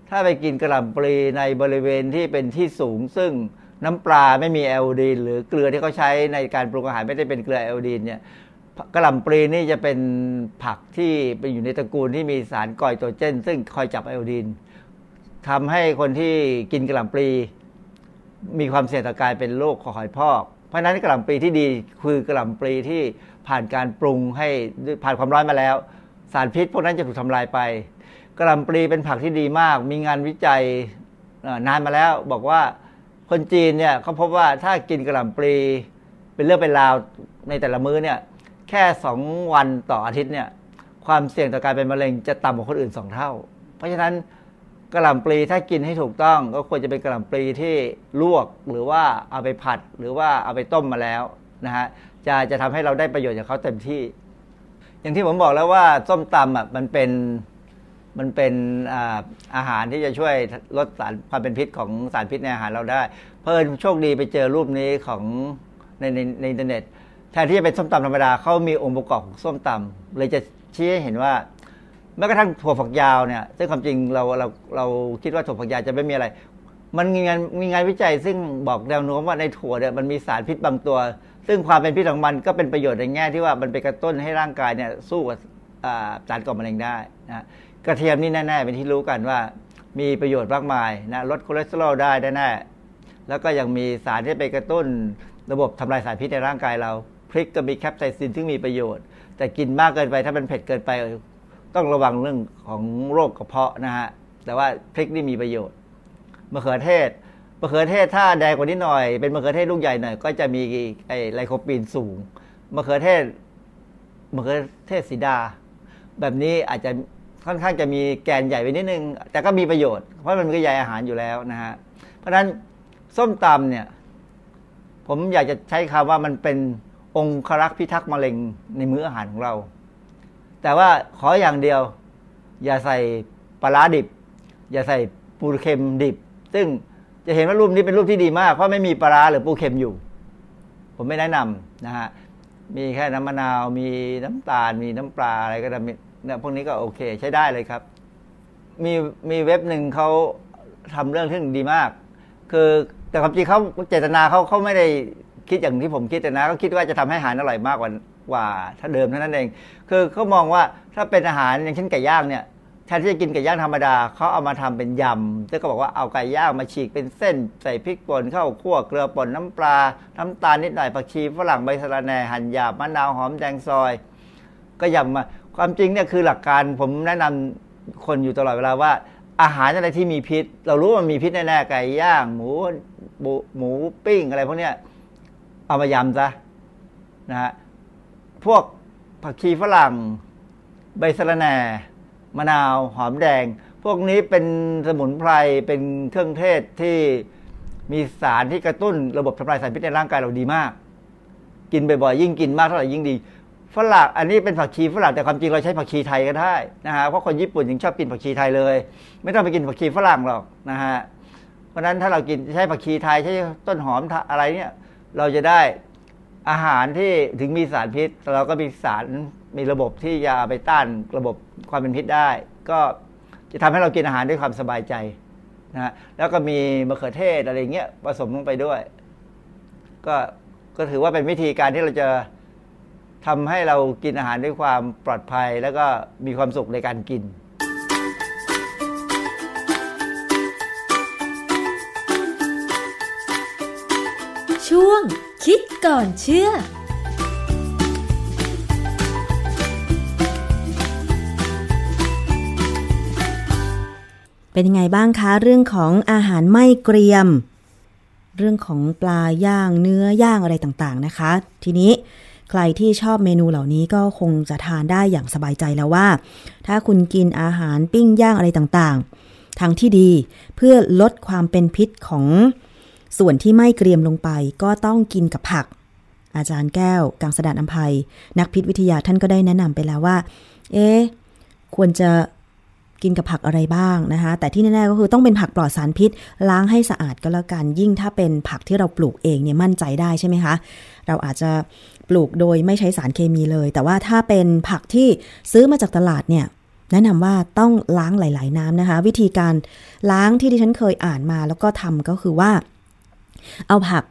ถ้าไปกินกระหล่ำปลีในบริเวณที่เป็นที่สูง ซึ่งน้ำปลาไม่มีไอโอดีนหรือเกลือที่เขาใช้ในการปรุงอาหารไม่ได้เป็นเกลือไอโอดีนเนี่ยกระหล่ำปลีนี่จะเป็นผักที่ไปอยู่ในตระกูลที่มีสารกอยตัวเจน ซึ่งคอยจับไอโอดีนทำให้คนที่กินกระหล่ำปลี มีความเสี่ยงต่อการเป็นโรคคอหอยพอก เพราะฉะนั้นกระหล่ำปลีที่ดีคือกระหล่ำปลีที่ผ่านการปรุงให้ผ่านความร้อนมาแล้ว สารพิษพวกนั้นจะถูกทำลายไป กระหล่ำปลีเป็นผักที่ดีมาก มีงานวิจัยนานมาแล้วบอกว่าคนจีนเนี่ยเขาพบว่าถ้ากินกระหล่ำปลีเป็นเรื่องเป็นราวในแต่ละมื้อเนี่ยแค่สองวันต่ออาทิตย์เนี่ยความเสี่ยงต่อการเป็นมะเร็งจะต่ำกว่าคนอื่นสองเท่า เพราะฉะนั้น กระหล่ำปลีถ้ากินให้ถูกต้อง ก็ควรจะเป็นกระหล่ำปลีที่ลวกหรือว่าเอาไปผัดหรือว่าเอาไปต้มมาแล้วนะฮะจะจะทำให้เราได้ประโยชน์จากเขาเต็มที่ อย่างที่ผมบอกแล้วว่าส้มตำอะมันเป็นมันเป็นอาอาหารที่จะช่วยลดสารความเป็นพิษของสารพิษในอาหารเราได้ เพิ่นโชคดีไปเจอรูปนี้ของในในในอินเทอร์เน็ตแทนที่จะเป็นส้มตำธรรมดาเขามีองค์ประกอบของส้มตำเลยจะชี้ให้เห็นว่า แม้กระทั่งถั่วฝักยาวเนี่ยซึ่งความจริงเราเราเราคิดว่าถั่วฝักยาวจะไม่มีอะไร มันมีงานมีงานวิจัย ซึ่งบอกแนวโน้มว่าในถั่วเนี่ยมันมีสารพิษบางตัว ซึ่งความเป็นพิษของมันก็เป็นประโยชน์ในแง่ที่ว่ามันไปกระตุ้นให้ร่างกายเนี่ยสู้กับสารก่อมะเร็งได้นะกระเทียมนี่แน่ๆเป็นที่รู้กันว่า มีประโยชน์มากมายนะลดคอเลสเตอรอลได้แน่ๆแล้วก็ยังมีสารที่ไปกระตุ้นระบบทำลายสารพิษในร่างกายเราพริกก็มี capsaicin ซึ่งมีประโยชน์ แต่กินมากเกินไปถ้ามันเผ็ดเกินไป ต้องระวังเรื่องของโรคกระเพาะนะฮะ แต่ว่าพริกนี่มีประโยชน์มะเขือเทศมะเขือเทศถ้าแดงกว่านี้หน่อย เป็นมะเขือเทศลูกใหญ่หน่อยก็จะมีไอไลโคปีนสูงมะเขือเทศมะเขือเทศสีดา แบบนี้อาจจะค่อนข้างจะมีแกนใหญ่ไปนิดนึง แต่ก็มีประโยชน์ เพราะมันก็ใยอาหารอยู่แล้วนะฮะ เพราะฉะนั้นส้มตำเนี่ย ผมอยากจะใช้คำว่ามันเป็นองครักษ์พิทักษ์มะเร็งในมื้ออาหารของเรา แต่ว่าขออย่างเดียว อย่าใส่ปลาดิบ อย่าใส่ปูเค็มดิบ ซึ่งจะเห็นว่ารูปนี้เป็นรูปที่ดีมาก เพราะไม่มีปลาหรือปูเค็มอยู่ ผมไม่แนะนำนะฮะมีแค่น้ำมะนาวมีน้ำตาล มีน้ำปลาอะไรก็ได้เนี่ยพวกนี้ก็โอเค ใช้ได้เลยครับ มีมีเว็บหนึ่งเขาทำเรื่องที่ดีมาก คือแต่ความจริงเขาเจตนาเขาเขาไม่ได้คิดอย่างที่ผมคิดแต่นะเขาคิดว่าจะทำให้อาหารอร่อยมากกว่า กว่าถ้าเดิมเท่านั้นเอง คือเขามองว่าถ้าเป็นอาหารอย่างเช่นไก่ย่างเนี่ยแทนที่จะกินไก่ย่างธรรมดาเขาเอามาทำเป็นยำซึ่งก็บอกว่าเอาไก่ย่างมาฉีกเป็นเส้น ใส่พริกป่นข้าวคั่วเกลือป่นน้ำปลา น้ำตาลนิดหน่อยผักชีฝรั่งใบสะระแหน่หั่นหยาบมะนาวหอมแดงซอย ก็ยำมาความจริงเนี่ยคือหลักการผมแนะนำคนอยู่ตลอดเวลาว่าอาหารอะไรที่มีพิษ เรารู้ว่ามันมีพิษแน่ๆไก่ย่าง หมูหมูปิ้งอะไรพวกเนี้ยเอามายำซะนะฮะ พวกผักชีฝรั่ง ใบสะระแหน่มะนาว หอมแดง พวกนี้เป็นสมุนไพรเป็นเครื่องเทศที่มีสารที่กระตุ้นระบบทำลายสารพิษในร่างกายเราดีมาก กินบ่อยๆยิ่งกินมากเท่าไหร่ยิ่งดีฝรั่งอันนี้เป็นผักชีฝรั่งแต่ความจริงเราใช้ผักชีไทยก็ได้นะฮะเพราะคนญี่ปุ่นยังชอบกินผักชีไทยเลย ไม่ต้องไปกินผักชีฝรั่งหรอกนะฮะเพราะฉะนั้นถ้าเรากินใช้ผักชีไทยใช้ต้นหอมอะไรเนี่ยเราจะได้ อาหารที่ถึงมีสารพิษ เราก็มีสารมีระบบที่จะไปต้านระบบความเป็นพิษได้ ก็จะทำให้เรากินอาหารด้วยความสบายใจนะฮะแล้วก็มีมะเขือเทศอะไรเงี้ยผสมลงไปด้วย ก็ก็ถือว่าเป็นวิธีการที่เราจะทำให้เรากินอาหารด้วยความปลอดภัย แล้วก็มีความสุขในการกิน ช่วง คิดก่อนเชื่อเป็นยังไงบ้างคะ เรื่องของอาหารไม่เกรียม เรื่องของปลาย่างเนื้อย่างอะไรต่างๆนะคะ ทีนี้ใครที่ชอบเมนูเหล่านี้ก็คงจะทานได้อย่างสบายใจแล้วว่า ถ้าคุณกินอาหารปิ้งย่างอะไรต่างๆ ทางที่ดีเพื่อลดความเป็นพิษของ ส่วนที่ไม่เกรียมลงไปก็ต้องกินกับผัก อาจารย์แก้ว กังสดานอัมภัย นักพิษวิทยาท่านก็ได้แนะนำไปแล้วว่า เอ๊ควรจะกินกับผักอะไรบ้างนะคะ แต่ที่แน่ๆก็คือต้องเป็นผักปลอดสารพิษ ล้างให้สะอาดก็แล้วกัน ยิ่งถ้าเป็นผักที่เราปลูกเองเนี่ยมั่นใจได้ใช่ไหมคะ เราอาจจะปลูกโดยไม่ใช้สารเคมีเลย แต่ว่าถ้าเป็นผักที่ซื้อมาจากตลาดเนี่ยแนะนำว่าต้องล้างหลาย ๆ น้ำนะคะ วิธีการล้างที่ดิฉันเคยอ่านมา แล้วก็ทำก็คือว่า เอาผัก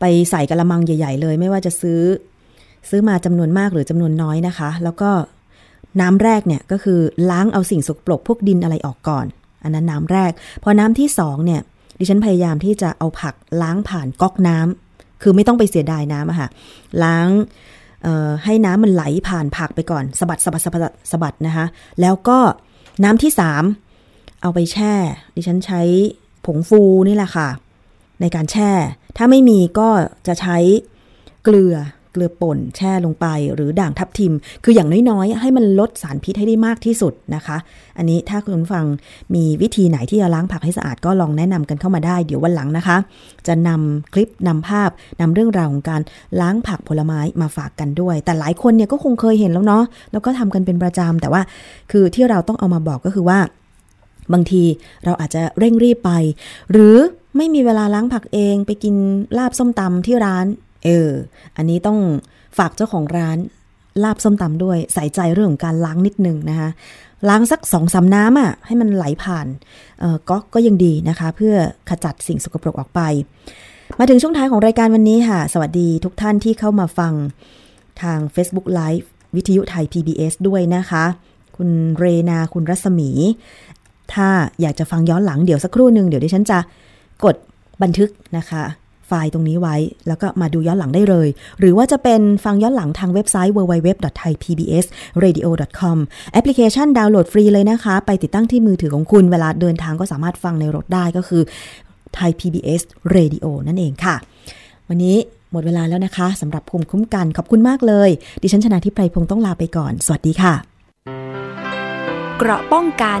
ไปใส่กระมังใหญ่ ๆ เลย ไม่ว่าจะซื้อซื้อมาจำนวนมากหรือจำนวนน้อยนะคะ แล้วก็น้ำแรกเนี่ยก็คือล้างเอาสิ่งสกปรกพวกดินอะไรออกก่อน อันนั้นน้ำแรก พอน้ำที่สองเนี่ยดิฉันพยายามที่จะเอาผักล้างผ่านก๊อกน้ำคือไม่ต้องไปเสียดายน้ำอะค่ะล้างให้น้ำมันไหลผ่านผักไปก่อนสะบัดสะบัดสะบัดสะบัดนะคะ แล้วก็น้ำที่สามเอาไปแช่ ดิฉันใช้ผงฟูนี่แหละค่ะ ในการแช่ ถ้าไม่มีก็จะใช้เกลือเกลือป่นแช่ลงไปหรือด่างทับทิม คืออย่างน้อยๆ ให้มันลดสารพิษให้ได้มากที่สุดนะคะ อันนี้ถ้าคุณฟังมีวิธีไหนที่จะล้างผักให้สะอาดก็ลองแนะนำกันเข้ามาได้ เดี๋ยววันหลังนะคะ จะนำคลิปนำภาพนำเรื่องราวของการล้างผักผลไม้มาฝากกันด้วย แต่หลายคนเนี่ยก็คงเคยเห็นแล้วเนาะแล้วก็ทำกันเป็นประจำแต่ว่าคือที่เราต้องเอามาบอกก็คือว่า บางทีเราอาจจะเร่งรีบไป หรือ ไม่มีเวลาล้างผักเองไปกินลาบส้มตำที่ร้าน เออ อันนี้ต้องฝากเจ้าของร้านลาบส้มตำด้วยใส่ใจเรื่องของการล้างนิดนึงนะคะล้างสักสองสาน้ำอะให้มันไหลผ่านเออก็ก็ยังดีนะคะ เพื่อขจัดสิ่งสกปรกออกไป มาถึงช่วงท้ายของรายการวันนี้ค่ะ สวัสดีทุกท่านที่เข้ามาฟังทาง Facebook Live วิทยุไทย PBS ด้วยนะคะ คุณเรนาคุณรัศมี ถ้าอยากจะฟังย้อนหลังเดี๋ยวสักครู่หนึ่งเดี๋ยวดิฉันจะ กดบันทึกนะคะไฟล์ตรงนี้ไว้ แล้วก็มาดูย้อนหลังได้เลย หรือว่าจะเป็นฟังย้อนหลังทางเว็บไซต์ www.thaipbsradio.com แอปพลิเคชันดาวน์โหลดฟรีเลยนะคะ ไปติดตั้งที่มือถือของคุณ เวลาเดินทางก็สามารถฟังในรถได้ก็คือไทย PBS Radio นั่นเองค่ะ วันนี้หมดเวลาแล้วนะคะสำหรับภูมิคุ้มกันขอบคุณมากเลย ดิฉันชนะทิพไพรพงศ์ต้องลาไปก่อน สวัสดีค่ะ เกราะป้องกัน